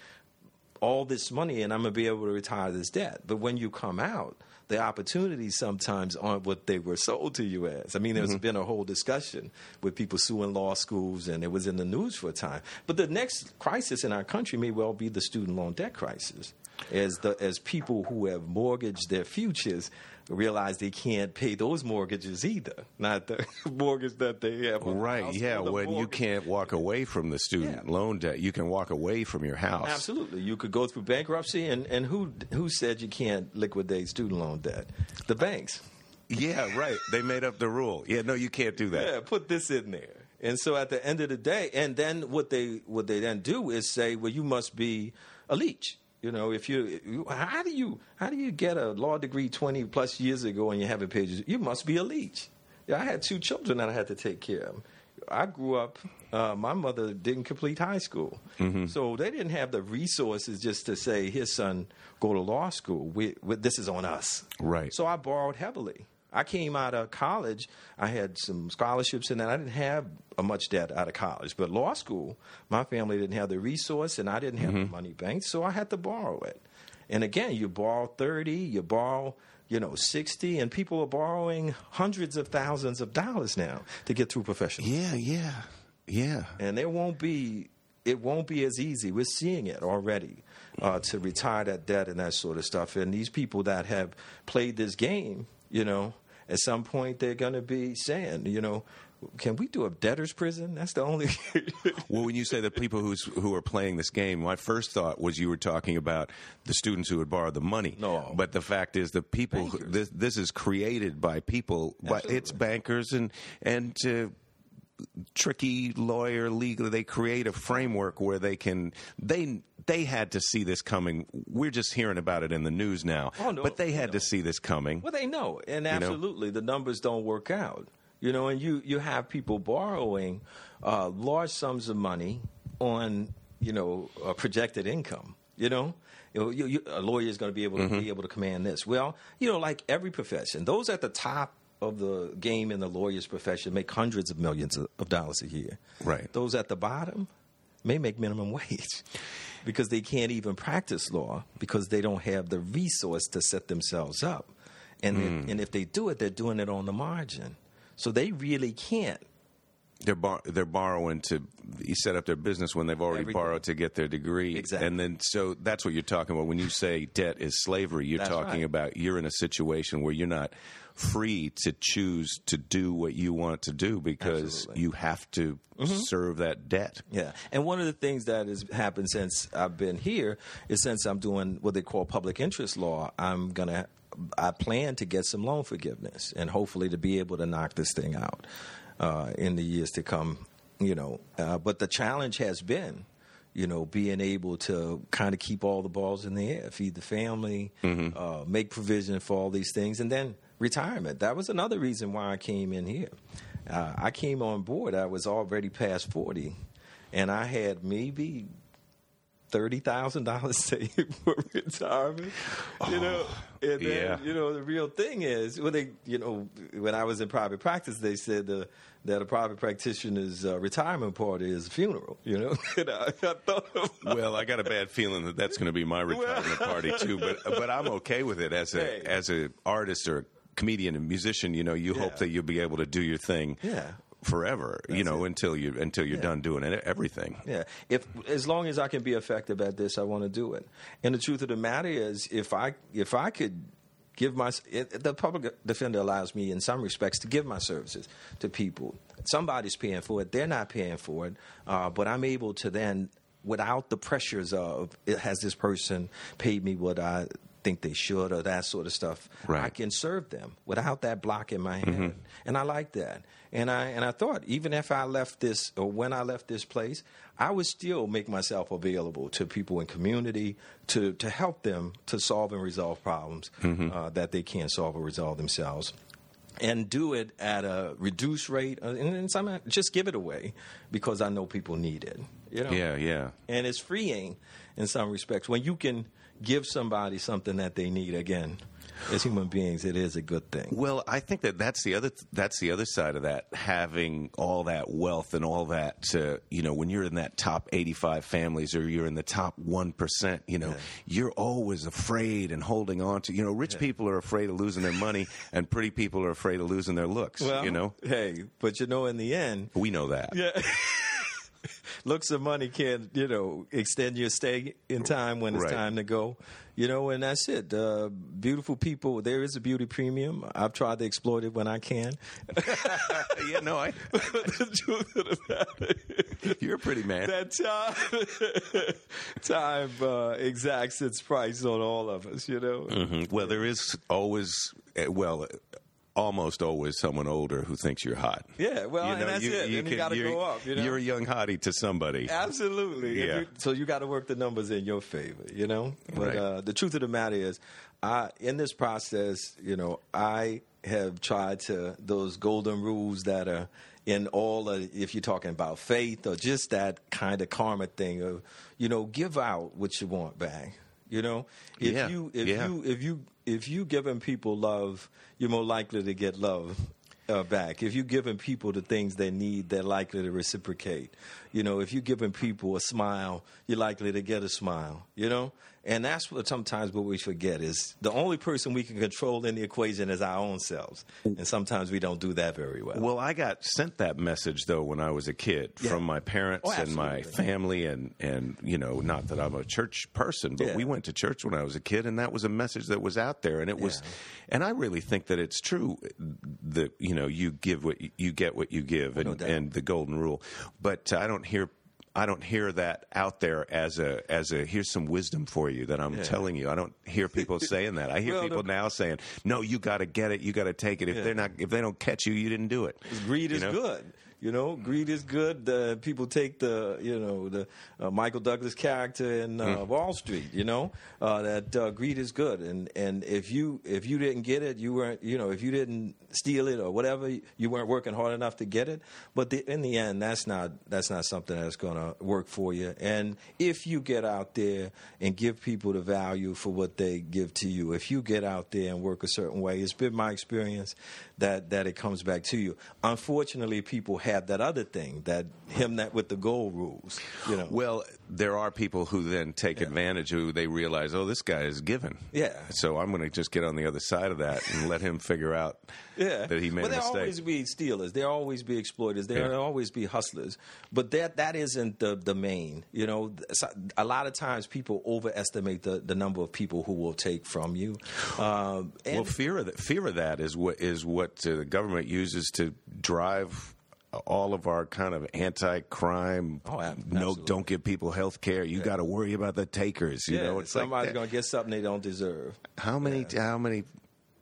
all this money and I'm going to be able to retire this debt. But when you come out, the opportunities sometimes aren't what they were sold to you as. I mean, there's mm-hmm. been a whole discussion with people suing law schools, and it was in the news for a time. But the next crisis in our country may well be the student loan debt crisis, as the as people who have mortgaged their futures realize they can't pay those mortgages either, not the mortgage that they have. on the right. Yeah, when you can't walk away from the student Yeah. loan debt, you can walk away from your house. Absolutely, you could go through bankruptcy, and, and who who said you can't liquidate student loan debt? The banks. Yeah, right. They made up the rule. Yeah, no, you can't do that. Yeah, put this in there. And so at the end of the day, and then what they what they then do is say, well, you must be a leech. You know, if you, how do you how do you get a law degree twenty plus years ago and you haven't paid? your- You must be a leech. Yeah, I had two children that I had to take care of. I grew up. Uh, my mother didn't complete high school, so they didn't have the resources just to say, "His son go to law school. We, we, this is on us." Right. So I borrowed heavily. I came out of college. I had some scholarships in that. I didn't have a much debt out of college, but law school, my family didn't have the resource, and I didn't have the money banked, so I had to borrow it. And again, you borrow thirty, you borrow, you know, sixty, and people are borrowing hundreds of thousands of dollars now to get through professional. Yeah, yeah, yeah. And it won't be it won't be as easy. We're seeing it already uh, to retire that debt and that sort of stuff. And these people that have played this game, you know, at some point they're going to be saying, you know, can we do a debtor's prison? That's the only. Well, when you say the people who's, who are playing this game, my first thought was you were talking about the students who had borrowed the money. No. but the fact is, the people who, this this is created by people, but it's bankers and and. Uh, tricky lawyer legal they create a framework where they can they they had to see this coming we're just hearing about it in the news now Oh, no, but they had to see this coming Well, they know, and know? absolutely, the numbers don't work out. You know, and you you have people borrowing uh, large sums of money on you know uh, projected income. You know, you know, you, you, a lawyer is going to be able to Mm-hmm. be able to command this. Well, you know, like every profession, those at the top of the game in the lawyer's profession make hundreds of millions of, dollars a year. Right. Those at the bottom may make minimum wage. because they can't even practice law because they don't have the resource to set themselves up. And, if, hmm. and if they do it, they're doing it on the margin. So they really can't. They're bar- they're borrowing to set up their business when they've already Everything. borrowed to get their degree. Exactly. And then so that's what you're talking about when you say debt is slavery. You're That's talking right. about you're in a situation where you're not free to choose to do what you want to do because Absolutely. Mm-hmm. you have to serve that debt. Yeah, and one of the things that has happened since I've been here is since I'm doing what they call public interest law, I'm gonna. I plan to get some loan forgiveness and hopefully to be able to knock this thing out uh, in the years to come. You know, uh, but the challenge has been, you know, being able to kind of keep all the balls in the air, feed the family, uh, make provision for all these things, and then retirement. That was another reason why I came in here. Uh, I came on board. I was already past forty, and I had maybe thirty thousand dollars saved for retirement. You know, and then yeah. you know the real thing is when they, you know, when I was in private practice, they said uh, that a private practitioner's uh, retirement party is a funeral. You know, and I, I Well, I got a bad feeling that that's going to be my retirement party too, but but I'm okay with it as a Hey. as a artist or a comedian and musician. You know, you hope that you'll be able to do your thing. Yeah. Forever, you know, it. until you until you're Yeah. done doing it, everything. Yeah, if as long as I can be effective at this, I want to do it. And the truth of the matter is, if I if I could give my it, the public defender allows me in some respects to give my services to people. Somebody's paying for it; they're not paying for it, uh, but I'm able to then. Without the pressures of has this person paid me what I think they should or that sort of stuff, Right. I can serve them without that block in my head, and I like that. And I and I thought even if I left this or when I left this place, I would still make myself available to people in community to to help them to solve and resolve problems uh, that they can't solve or resolve themselves. And do it at a reduced rate, uh, and some just give it away because I know people need it. You know, Yeah, yeah. and it's freeing in some respects when you can give somebody something that they need. Again, as human beings, it is a good thing. Well, I think that that's the other that's the other side of that. Having all that wealth and all that, uh, you know, when you're in that top 85 families or you're in the top one percent, you know, you're always afraid and holding on to. You know, rich people are afraid of losing their money, and pretty people are afraid of losing their looks. you know, hey, but you know, in the end, we know that. yeah. Looks of money can, you know, extend your stay in time when it's Right. time to go. You know, and that's it. Uh, beautiful people. There is a beauty premium. I've tried to exploit it when I can. yeah, no, I, the truth of the matter you're a pretty man. that time time uh, exacts its price on all of us, you know. Mhm. Well, there is always, uh, well, almost always someone older who thinks you're hot. Yeah, well, and that's it. And you gotta you're- grow up, you know? You're a young hottie to somebody. Absolutely. Yeah. you- so you got to work the numbers in your favor, you know. But Right. uh, the truth of the matter is, I in this process, you know, I have tried to those golden rules that are in all of, if you're talking about faith or just that kind of karma thing of, you know, give out what you want back. You know, if Yeah, you if yeah. you if you if you giving people love, you're more likely to get love uh, back. If you're giving people the things they need, they're likely to reciprocate. You know, if you're giving people a smile, you're likely to get a smile. You know, and that's what sometimes what we forget is the only person we can control in the equation is our own selves, and sometimes we don't do that very well. Well, I got sent that message though when I was a kid Yeah. from my parents Oh, and my family, and and you know, not that I'm a church person, but Yeah. we went to church when I was a kid, and that was a message that was out there, and it was, and I really think that it's true that you know you give what you, you get what you give, and, no and the golden rule, but I don't hear. I don't hear that out there as a as a here's some wisdom for you that I'm telling you. I don't hear people saying that. I hear Well, people the- now saying, "No, you got to get it. You got to take it. If Yeah. they're not, if they don't catch you, you didn't do it." Greed You is know? good. You know, greed is good. The people take the, you know, the uh, Michael Douglas character in uh, Hmm. Wall Street. You know, uh, that uh, greed is good, and and if you if you didn't get it, you weren't, you know, if you didn't steal it or whatever, you weren't working hard enough to get it. But the, in the end, that's not that's not something that's going to work for you. And if you get out there and give people the value for what they give to you, if you get out there and work a certain way, it's been my experience that that it comes back to you. Unfortunately, people have that other thing that him that with the gold rules. You know. Well, there are people who then take advantage who they realize, oh, this guy is given. Yeah. So I'm going to just get on the other side of that and let him figure out yeah. that he made well, a there'll mistake. always be stealers. There'll always be exploiters. There'll Yeah. always be hustlers. But that that isn't the the main. You know, a lot of times people overestimate the, the number of people who will take from you. Um, and well, fear of that, fear of that is what is what uh, the government uses to drive all of our kind of anti-crime. Oh, no, don't give people health care. You got to worry about the takers. You yeah, know, it's somebody's that. going to get something they don't deserve. how many how many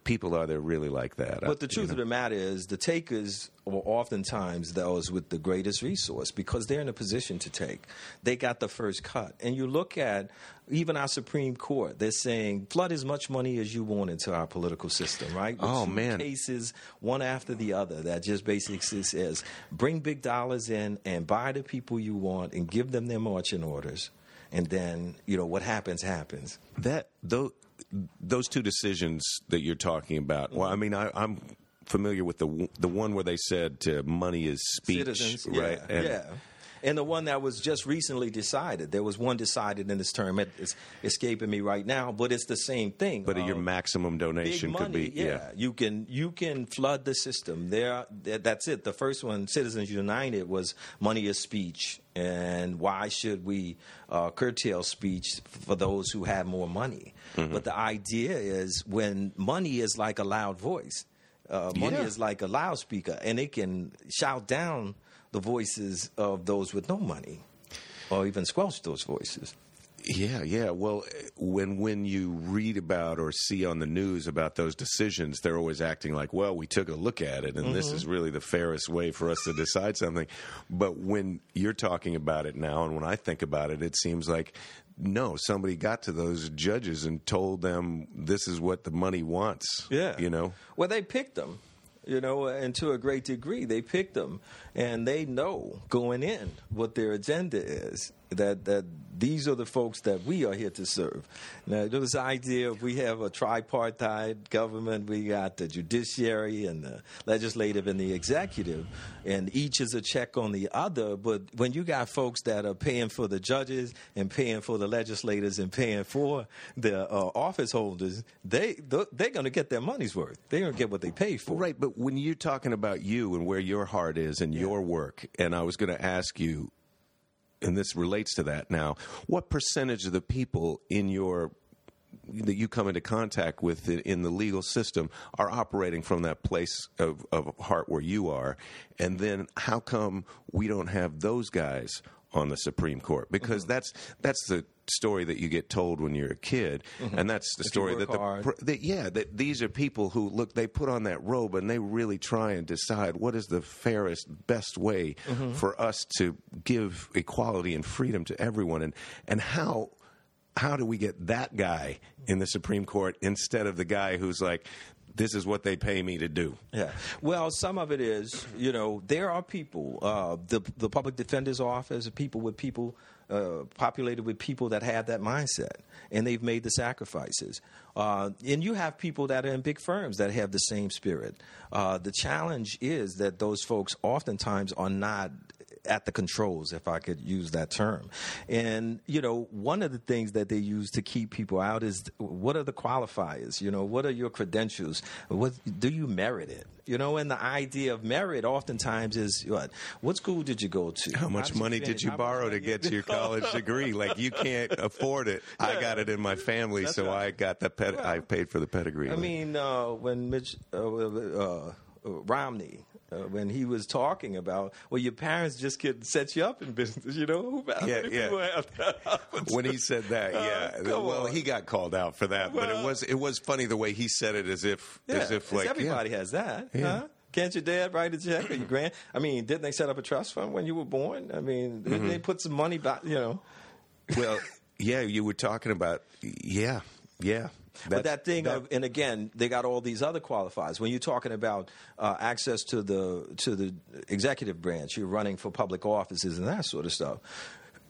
people are there really like that? But the truth you of the matter is, the takers are oftentimes those with the greatest resource because they're in a position to take. They got the first cut. And you look at even our Supreme Court, they're saying flood as much money as you want into our political system, right? With Oh, man. Cases one after the other that just basically says bring big dollars in and buy the people you want and give them their marching orders. And then, you know, what happens, happens. that those those two decisions that you're talking about. Well, I mean, I, I'm familiar with the the one where they said uh, money is speech, citizens, right? Yeah, yeah. And the one that was just recently decided. There was one decided in this term. It's escaping me right now, but it's the same thing. But your Um, maximum donation big could be yeah. You can you can flood the system. There, that's it. The first one, Citizens United, was money is speech, and why should we uh, curtail speech for those who have more money? Mm-hmm. But the idea is when money is like a loud voice. Uh, money Yeah. is like a loudspeaker, and it can shout down the voices of those with no money, or even squelch those voices. Yeah, yeah. Well, when when you read about or see on the news about those decisions, they're always acting like, "Well, we took a look at it, and this mm-hmm. is really the fairest way for us to decide something." But when you're talking about it now, and when I think about it, it seems like no, somebody got to those judges and told them this is what the money wants. Yeah, you know. Well, they picked them, you know, and to a great degree, they picked them, and they know going in what their agenda is. That that these are the folks that we are here to serve. Now, the idea of we have a tripartite government. We got the judiciary and the legislative and the executive, and each is a check on the other. But when you got folks that are paying for the judges and paying for the legislators and paying for the uh, office holders, they they're going to get their money's worth. They're going to get what they pay for. Right, but when you're talking about you and where your heart is and your work, and I was going to ask you, and this relates to that now, what percentage of the people in your that you come into contact with in, the legal system are operating from that place of, of heart where you are, and then how come we don't have those guys on the Supreme Court? Because Mm-hmm. that's that's the story that you get told when you're a kid, and that's the you story that the that, yeah, that these are people who look. They put on that robe and they really try and decide what is the fairest, best way Mm-hmm. for us to give equality and freedom to everyone, and and how how do we get that guy in the Supreme Court instead of the guy who's like, this is what they pay me to do. Yeah. Well, some of it is, you know, there are people, uh, the the public defender's office, people with people uh, populated with people that have that mindset, and they've made the sacrifices. Uh, and you have people that are in big firms that have the same spirit. Uh, the challenge is that those folks oftentimes are not at the controls, if I could use that term. And, you know, one of the things that they use to keep people out is what are the qualifiers? You know, what are your credentials? What do you merit it? You know, and the idea of merit oftentimes is what? What school did you go to? How much did money did you borrow to get your college degree? Like you can't afford it. I got it in my family, That's so right. I got the ped- I paid for the pedigree. I mean, uh, when Mitch uh, uh, uh, Romney, uh, when he was talking about, well, your parents just could set you up in business, you know? Yeah, yeah. people have that? when he said that, yeah. Uh, well, on. he got called out for that, but it was it was funny the way he said it, as if as Yeah, if 'cause like everybody yeah. has that. Yeah. Huh? Can't your dad write a check or your grand? I mean, didn't they set up a trust fund when you were born? I mean, didn't Mm-hmm. they put some money back? You know, Well, yeah, you were talking about yeah, yeah. but that thing of, and again, they got all these other qualifiers. When you're talking about uh, access to the to the executive branch, you're running for public offices and that sort of stuff.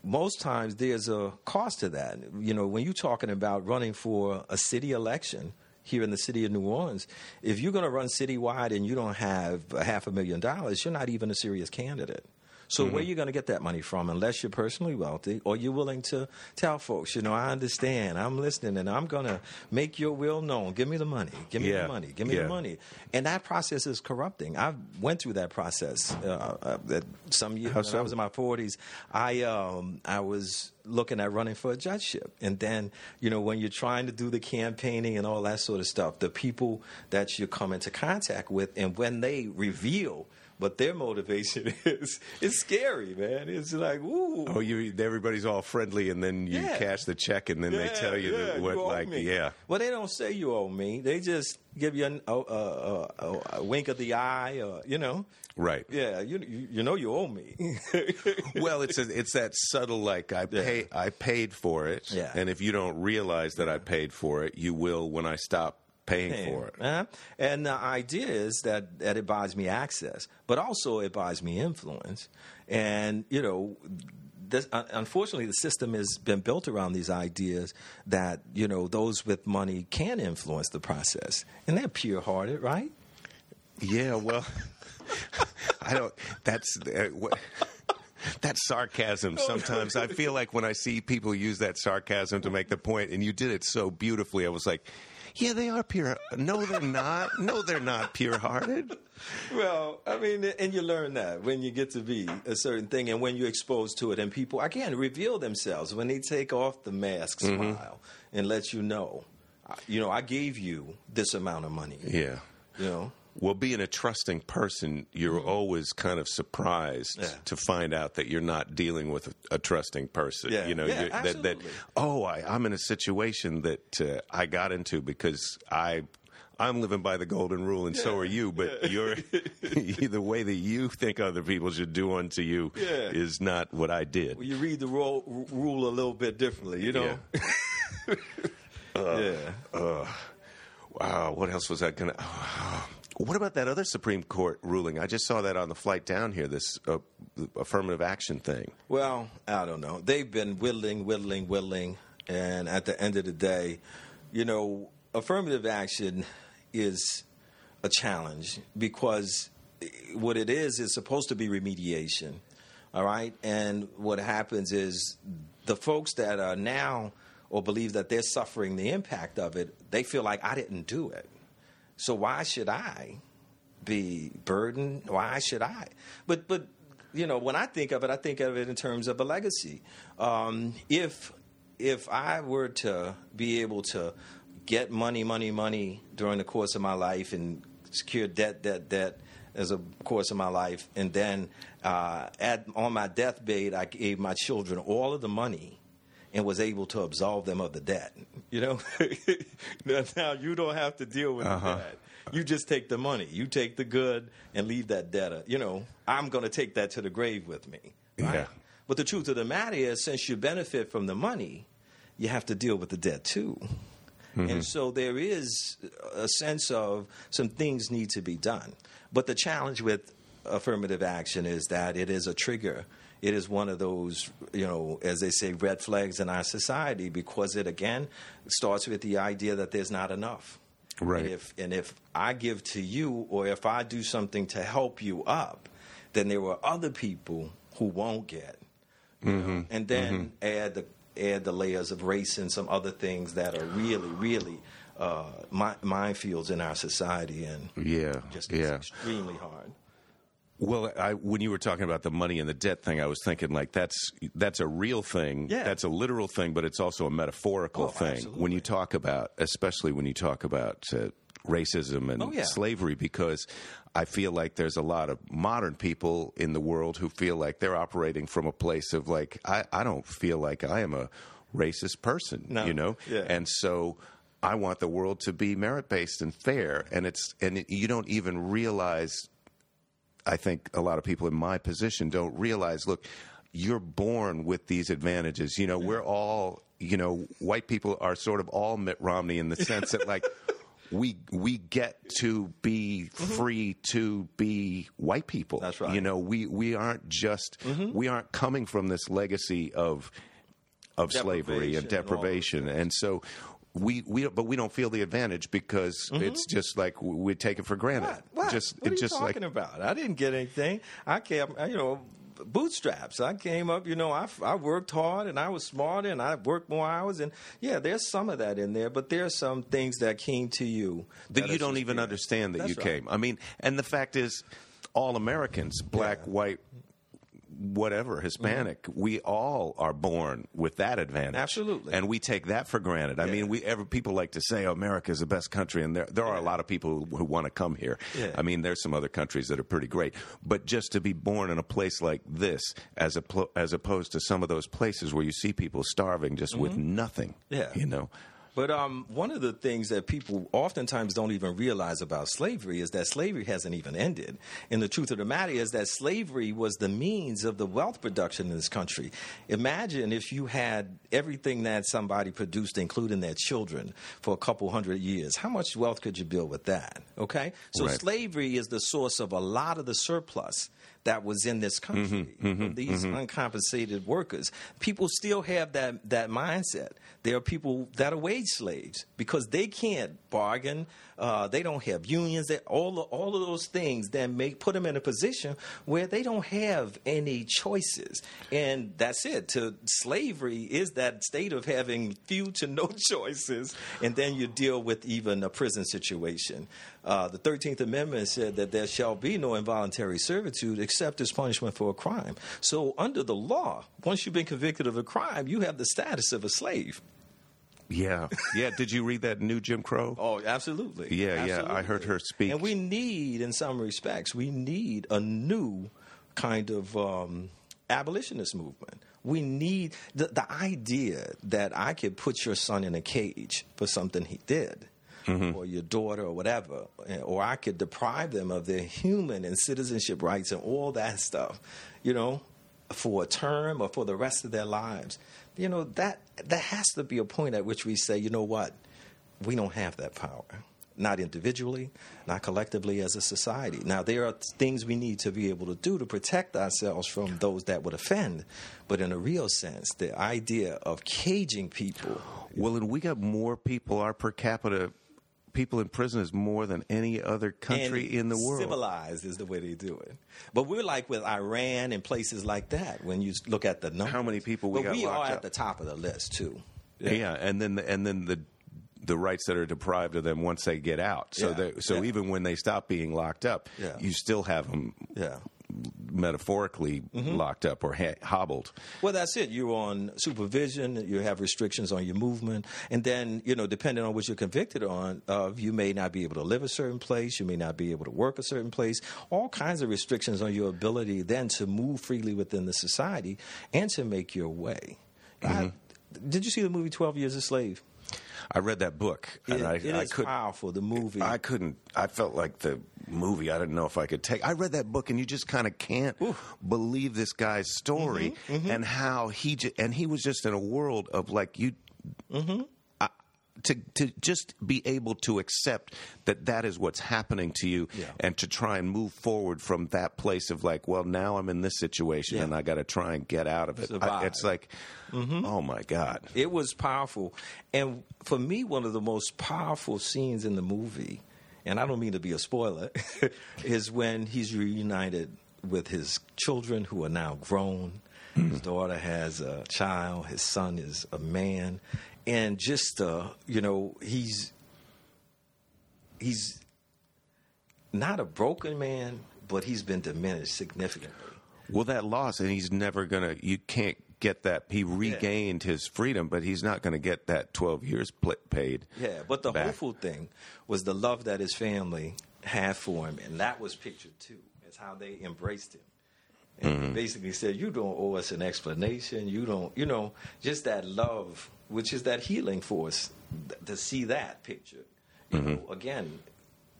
Most times, there's a cost to that. You know, when you're talking about running for a city election, here in the city of New Orleans, if you're going to run citywide and you don't have a half a million dollars, you're not even a serious candidate. So where are you going to get that money from unless you're personally wealthy or you're willing to tell folks, you know, I understand, I'm listening, and I'm going to make your will known. Give me the money. Give me Yeah. the money. Give me Yeah. the money. And that process is corrupting. I went through that process uh, uh, that some years when so? I was in my 40s. I um, I was looking at running for a judgeship, and then you know when you're trying to do the campaigning and all that sort of stuff, the people that you come into contact with, and when they reveal what their motivation is, it's scary, man. It's like, ooh. Oh, you everybody's all friendly, and then you Yeah. cash the check, and then they tell you yeah, what, you like, me. yeah, Well, they don't say you owe me. They just give you an, a, a, a, a wink of the eye, or you know. right. Yeah, you you, you know you owe me. Well, it's a, it's that subtle like I pay I paid for it, Yeah. and if you don't realize that I paid for it, you will when I stop paying for it. Uh-huh. And the idea is that, that it buys me access, but also it buys me influence. And, you know, this, un- unfortunately, the system has been built around these ideas that, you know, those with money can influence the process. And they're pure hearted, right? Yeah, well, I don't. That's uh, what. That sarcasm. Sometimes I feel like when I see people use that sarcasm to make the point, and you did it so beautifully, I was like, "Yeah, they are pure." No, they're not. No, they're not pure-hearted. Well, I mean, and you learn that when you get to be a certain thing and when you're exposed to it, and people, again, reveal themselves when they take off the mask, mm-hmm. smile, and let you know, you know, I gave you this amount of money. Yeah. You know, Well, being a trusting person, you're mm-hmm. always kind of surprised Yeah. to find out that you're not dealing with a, a trusting person. Yeah. You know, Yeah, you're- that, that oh, I, I'm in a situation that uh, I got into because I. I'm living by the golden rule, and so are you. But you're the way that you think other people should do unto you is not what I did. well, you read the ro- rule a little bit differently, you know. yeah. Uh, uh, wow, what else was I going to? Oh, what about that other Supreme Court ruling? I just saw that on the flight down here. This uh, affirmative action thing. Well, I don't know. They've been whittling, whittling, whittling, and at the end of the day, you know, affirmative action is a challenge because what it is is supposed to be remediation. All right, and what happens is the folks that are now or believe that they're suffering the impact of it, they feel like I didn't do it. So why should I be burdened? Why should I? But but you know, when I think of it, I think of it in terms of a legacy. Um, if if I were to be able to get money, money, money during the course of my life and secure debt, debt, debt as a course of my life, and then uh, at on my deathbed, I gave my children all of the money and was able to absolve them of the debt. You know, now, you don't have to deal with uh-huh. the debt. You just take the money. You take the good and leave that debtor. Uh, you know, I'm going to take that to the grave with me. right? Yeah. But the truth of the matter is, since you benefit from the money, you have to deal with the debt too. And mm-hmm. so there is a sense of some things need to be done. But the challenge with affirmative action is that it is a trigger. It is one of those, you know, as they say, red flags in our society because it again starts with the idea that there's not enough. Right. And if, and if I give to you or if I do something to help you up, then there are other people who won't get. know? And then add the add the layers of race and some other things that are really, really uh, mi- minefields in our society and Yeah, just yeah. extremely hard. Well, I, when you were talking about the money and the debt thing, I was thinking like that's that's a real thing. Yeah. That's a literal thing, but it's also a metaphorical Oh, thing. absolutely. When you talk about, especially when you talk about uh, racism and Oh, yeah. slavery, because I feel like there's a lot of modern people in the world who feel like they're operating from a place of like I, I don't feel like I am a racist person, No. you know, Yeah. and so. I want the world to be merit based and fair, and it's and it, you don't even realize I think a lot of people in my position don't realize look, you're born with these advantages. You know, we're all, you know, white people are sort of all Mitt Romney in the sense that like we we get to be free to be white people. That's right. You know, we we aren't just we aren't coming from this legacy of of slavery and Deprivation and deprivation. And so we we but we don't feel the advantage because mm-hmm. it's just like we we take it for granted. What? What? Just what are you just like talking about? I didn't get anything. I kept, you know, bootstraps. I came up, you know, I, I worked hard and I was smarter and I worked more hours. And yeah, there's some of that in there, but there's some things that came to you that you don't even there. understand that That's you right. came. I mean, and the fact is, all Americans, black, Yeah. white, whatever, Hispanic, we all are born with that advantage. Mm-hmm. Absolutely. and we take that for granted. I mean, we ever people like to say, "Oh, America is the best country," and there there are a lot of people who, who want to come here. Yeah. I mean, there's some other countries that are pretty great, but just to be born in a place like this, as a pl- as opposed to some of those places where you see people starving just with nothing. Mm-hmm. Yeah. you know. But um, one of the things that people oftentimes don't even realize about slavery is that slavery hasn't even ended. And the truth of the matter is that slavery was the means of the wealth production in this country. Imagine if you had everything that somebody produced, including their children, for a couple hundred years. How much wealth could you build with that? Okay? So Right. slavery is the source of a lot of the surplus that was in this country. Mm-hmm, of mm-hmm, these mm-hmm. uncompensated workers. People still have that, that mindset. There are people that are wage slaves because they can't bargain. Uh, they don't have unions. They, all of, all of those things that make put them in a position where they don't have any choices, and that's it. To slavery is that state of having few to no choices, and then you deal with even a prison situation. Uh, the Thirteenth Amendment said that there shall be no involuntary servitude except as punishment for a crime. So, under the law, once you've been convicted of a crime, you have the status of a slave. Yeah, yeah. Did you read that new Jim Crow? Oh, absolutely. Yeah, yeah, I heard her speak. And we need, in some respects, we need a new kind of um, abolitionist movement. We need the, the idea that I could put your son in a cage for something he did. Mm-hmm. Or your daughter, or whatever, eh, or I could deprive them of their human and citizenship rights and all that stuff, you know, for a term or for the rest of their lives. You know that that has to be a point at which we say, you know what, we don't have that power. Not individually, not collectively as a society. Now, there are things we need to be able to do to protect ourselves from those that would offend. But in a real sense, the idea of caging people. Well, and we got more people. Our per capita people in prison is more than any other country and in the world. Civilized is the way they do it. But we're like with Iran and places like that when you look at the numbers. How many people we but we are at up? the top of the list, too. Yeah. and then the, and then the the rights that are deprived of them once they get out. So Yeah, so yeah. even when they stop being locked up, Yeah. you still have them Yeah. Metaphorically Mm-hmm. locked up or ha- hobbled. Well, that's it. You're on supervision. You have restrictions on your movement, and then you know, depending on what you're convicted on, of you may not be able to live a certain place. You may not be able to work a certain place. All kinds of restrictions on your ability then to move freely within the society and to make your way. I, did you see the movie Twelve Years a Slave? I read that book, and It- I, it I is could powerful. The movie. I couldn't. I felt like the movie. I didn't know if I could take. I read that book, and you just kind of can't believe this guy's story Mm-hmm, and how he ju- and he was just in a world of like you. Mm-hmm. To to just be able to accept that that is what's happening to you, Yeah. and to try and move forward from that place of like, well, now I'm in this situation, Yeah. and I got to try and get out of it. I- it's like, mm-hmm. oh my god, It was powerful. And for me, one of the most powerful scenes in the movie, and I don't mean to be a spoiler, is when he's reunited with his children who are now grown. His mm-hmm. daughter has a child, his son is a man. And just, uh, you know, he's he's not a broken man, but he's been diminished significantly. Well, that loss, and he's never gonna. You can't get that. He regained his freedom, but he's not going to get that twelve years pl- paid. Yeah, but the back. hopeful thing was the love that his family had for him, and that was pictured too. It's how they embraced him. And basically said, "You don't owe us an explanation. You don't, you know, just that love, which is that healing force. th- To see that picture, you know, again,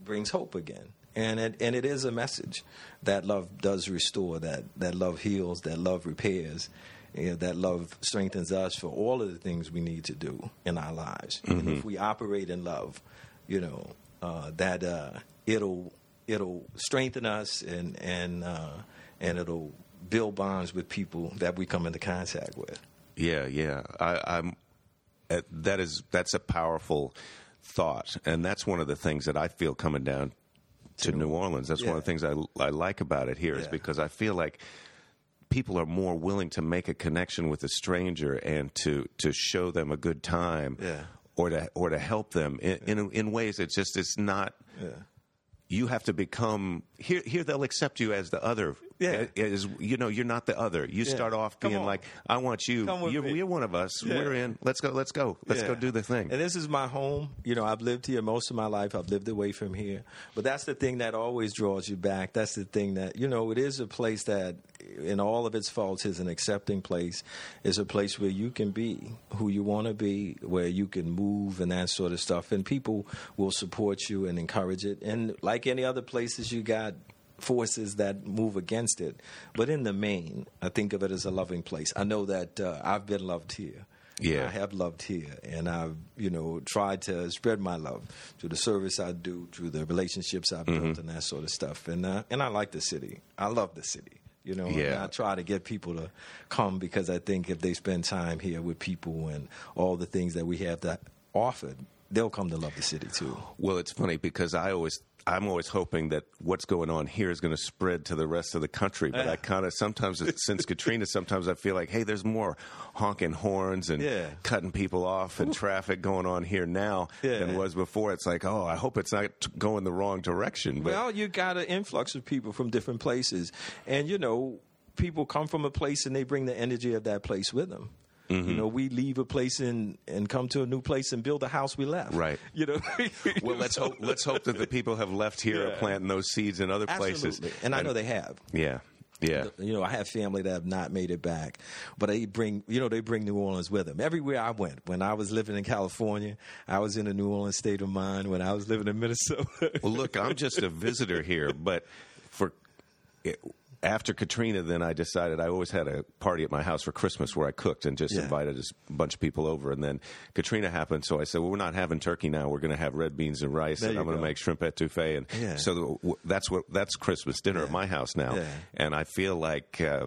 brings hope again." And it, and it is a message that love does restore, that, that love heals, that love repairs, and that love strengthens us for all of the things we need to do in our lives. And if we operate in love, you know, uh, that uh, it'll it'll strengthen us and and uh, and it'll build bonds with people that we come into contact with. Yeah, yeah. I, I'm. Uh, that is that's a powerful thought, and that's one of the things that I feel coming down to New Orleans. That's one of the things I I like about it here is Yeah. because I feel like people are more willing to make a connection with a stranger and to to show them a good time, Yeah. or to or to help them in in, in ways that just it's not. Yeah. You have to become here. Here, they'll accept you as the other. Yeah. as you know, you're not the other. You start off being like, "I want you. You're, me." you're one of us. Yeah. We're in. Let's go. Let's go. Let's go do the thing." And this is my home. You know, I've lived here most of my life. I've lived away from here. But that's the thing that always draws you back. That's the thing that, you know, it is a place that, in all of its faults, is an accepting place. Is a place where you can be who you want to be, where you can move and that sort of stuff. And people will support you and encourage it. And like any other places, you got forces that move against it. But in the main, I think of it as a loving place. I know that uh, I've been loved here. Yeah. I have loved here, and I've you know tried to spread my love through the service I do, through the relationships I've Mm-hmm. built, and that sort of stuff. And uh, and I like the city. I love the city. You know, Yeah. I try to get people to come because I think if they spend time here with people and all the things that we have to offer, they'll come to love the city too. Well, it's funny because I always, I'm always hoping that what's going on here is going to spread to the rest of the country. But I kind of sometimes, since Katrina, sometimes I feel like, hey, there's more honking horns and Yeah. cutting people off and traffic going on here now Yeah. than was before. It's like, oh, I hope it's not t- going the wrong direction. But Well, you got an influx of people from different places, and you know, people come from a place and they bring the energy of that place with them. Mm-hmm. You know, we leave a place and and come to a new place and build a house we left. Right. You know. well, let's hope let's hope that the people have left here are Yeah. planting those seeds in other places. And I know they have. Yeah, yeah. You know, I have family that have not made it back, but they bring, you know, they bring New Orleans with them. Everywhere I went, when I was living in California, I was in a New Orleans state of mind. When I was living in Minnesota, Well, look, I'm just a visitor here, but for after Katrina, then I decided I always had a party at my house for Christmas where I cooked and just Yeah. invited a bunch of people over. And then Katrina happened, so I said, "Well, we're not having turkey now. We're going to have red beans and rice, There and I'm going to make shrimp etouffee." And Yeah. so the, w- that's what that's Christmas dinner at my house now. Yeah. And I feel like. Uh,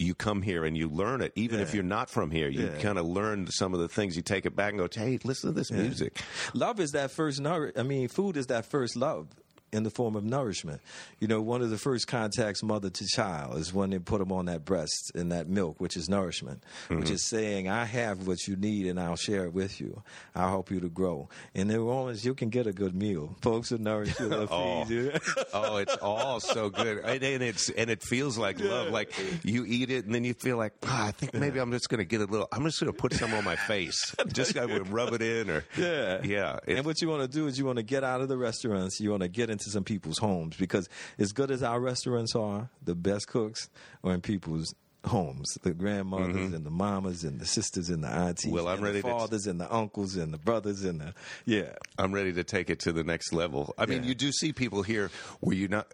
you come here and you learn it, even if you're not from here. You Yeah. kind of learn some of the things. You take it back and go, "Hey, listen to this music." love is that first nour- I mean, food is that first love in the form of nourishment. You know, one of the first contacts mother to child is when they put them on that breast and that milk, which is nourishment, which is saying, "I have what you need and I'll share it with you. I'll help you to grow." In New Orleans, you can get a good meal. Folks will nourish you, Oh. you. oh, it's all so good, and, and it's and it feels like love. Like you eat it, and then you feel like, ah, I think maybe I'm just going to get a little. I'm just going to put some on my face, just kind of rub it in, or Yeah. yeah. It- and what you want to do is you want to get out of the restaurants. You want to get into some people's homes because as good as our restaurants are, the best cooks are in people's homes. The grandmothers and the mamas and the sisters and the aunties. Mm-hmm. Well, I'm and ready the to- fathers and the uncles and the brothers and the yeah. I'm ready to take it to the next level. I mean, you do see people here where you not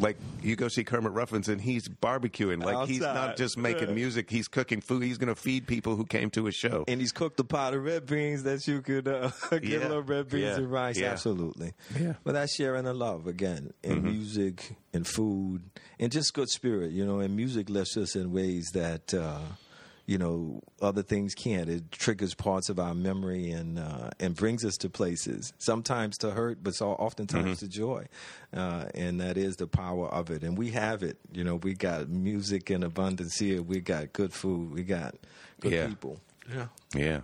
like you go see Kermit Ruffins and he's barbecuing. Like he's not just making Yeah. music; he's cooking food. He's going to feed people who came to his show. And he's cooked a pot of red beans that you could uh, get Yeah. a little red beans Yeah. and rice. Yeah. Absolutely. Yeah. But that's sharing the love again in Mm-hmm. music and food and just good spirit, you know. And music lifts us in ways that uh, you know other things can't. It triggers parts of our memory and uh, and brings us to places. Sometimes to hurt, but so oftentimes Mm-hmm. to joy. Uh, and that is the power of it. And we have it. You know, we got music in abundance here. We got good food. We got good Yeah. people. Yeah. Yeah.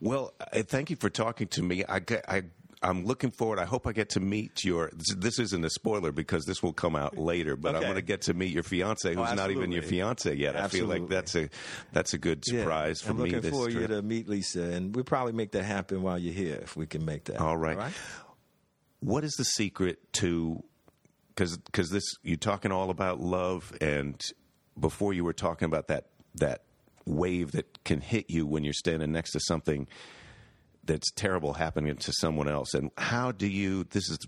Well, thank you for talking to me. I, I I'm looking forward. I hope I get to meet your. This, this isn't a spoiler because this will come out later, but I'm going to get to meet your fiance, oh, who's not even your fiance yet. I feel like that's a that's a good surprise for I'm me. looking This for you to meet Lisa, and we'll probably make that happen while you're here if we can make that. All right. What is the secret to? Because because this you're talking all about love, and before you were talking about that that wave that can hit you when you're standing next to something that's terrible happening to someone else. And how do you? This is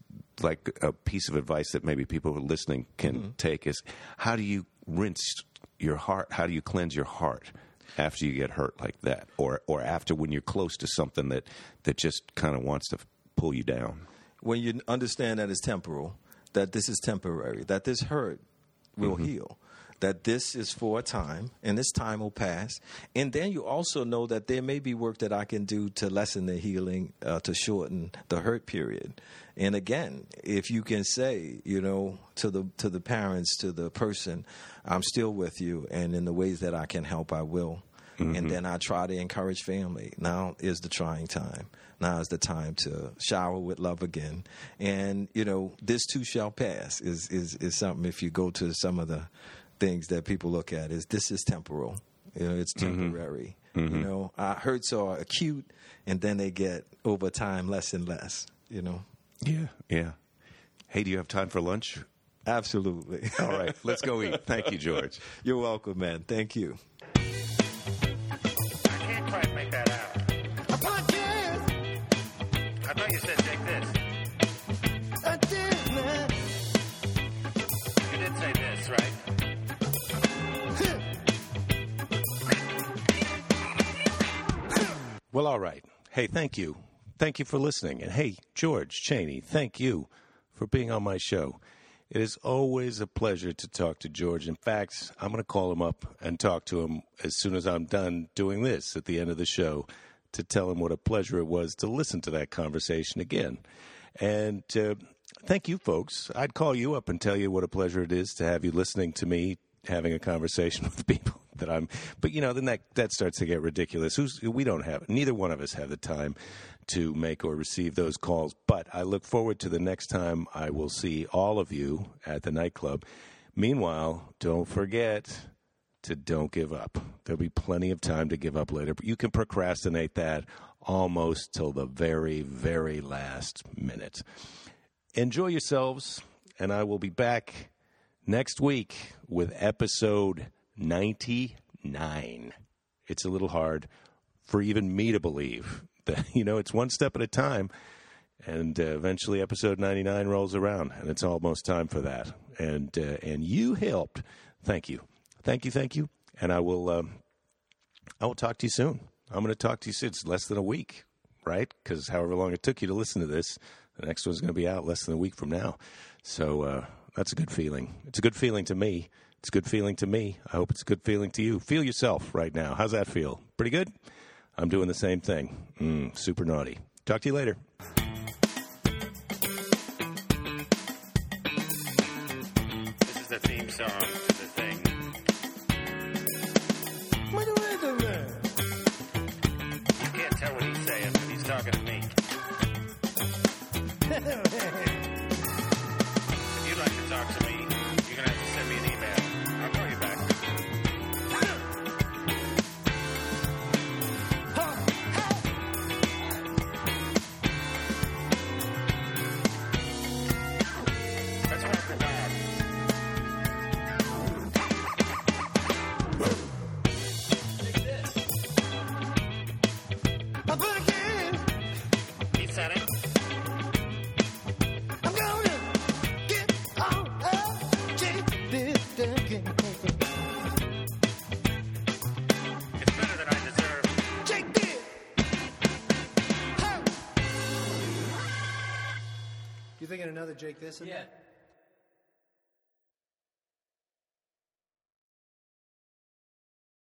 like a piece of advice that maybe people who are listening can take is how do you rinse your heart? How do you cleanse your heart? After you get hurt like that, or or after when you're close to something that that just kind of wants to pull you down. When you understand that it's temporal, that this is temporary, that this hurt will Mm-hmm. heal, that this is for a time and this time will pass. And then you also know that there may be work that I can do to lessen the healing, uh, to shorten the hurt period. And again, if you can say, you know, to the to the parents, to the person, I'm still with you, and in the ways that I can help, I will. Mm-hmm. And then I try to encourage family. Now is the trying time. Now is the time to shower with love again. And you know, this too shall pass. Is is is something. If you go to some of the things that people look at, is this is temporal. You know, it's mm-hmm. temporary. Mm-hmm. You know, our hurts are acute, and then they get over time less and less. You know. Yeah, yeah. Hey, do you have time for lunch? Absolutely. All right, let's go eat. Thank you, George. You're welcome, man. Thank you. you said take this. I well, all right. Hey, thank you. Thank you for listening. And hey, George Chaney, thank you for being on my show. It is always a pleasure to talk to George. In fact, I'm going to call him up and talk to him as soon as I'm done doing this at the end of the show to tell him what a pleasure it was to listen to that conversation again. And uh, thank you, folks. I'd call you up and tell you what a pleasure it is to have you listening to me having a conversation with people that I'm. But you know, then that that starts to get ridiculous. Who's we don't have neither one of us have the time to make or receive those calls. But I look forward to the next time I will see all of you at the nightclub. Meanwhile, don't forget to don't give up. There'll be plenty of time to give up later, but you can procrastinate that almost till the very, very last minute. Enjoy yourselves, and I will be back next week with episode 99. It's a little hard for even me to believe that, you know, it's one step at a time. And uh, eventually, episode 99 rolls around, and it's almost time for that. And, uh, and you helped. Thank you. Thank you, thank you, and I will. Um, I will talk to you soon. I'm going to talk to you soon. It's less than a week, right? Because however long it took you to listen to this, the next one's going to be out less than a week from now. So uh, that's a good feeling. It's a good feeling to me. It's a good feeling to me. I hope it's a good feeling to you. Feel yourself right now. How's that feel? Pretty good? I'm doing the same thing. Mm, super naughty. Talk to you later. Yeah.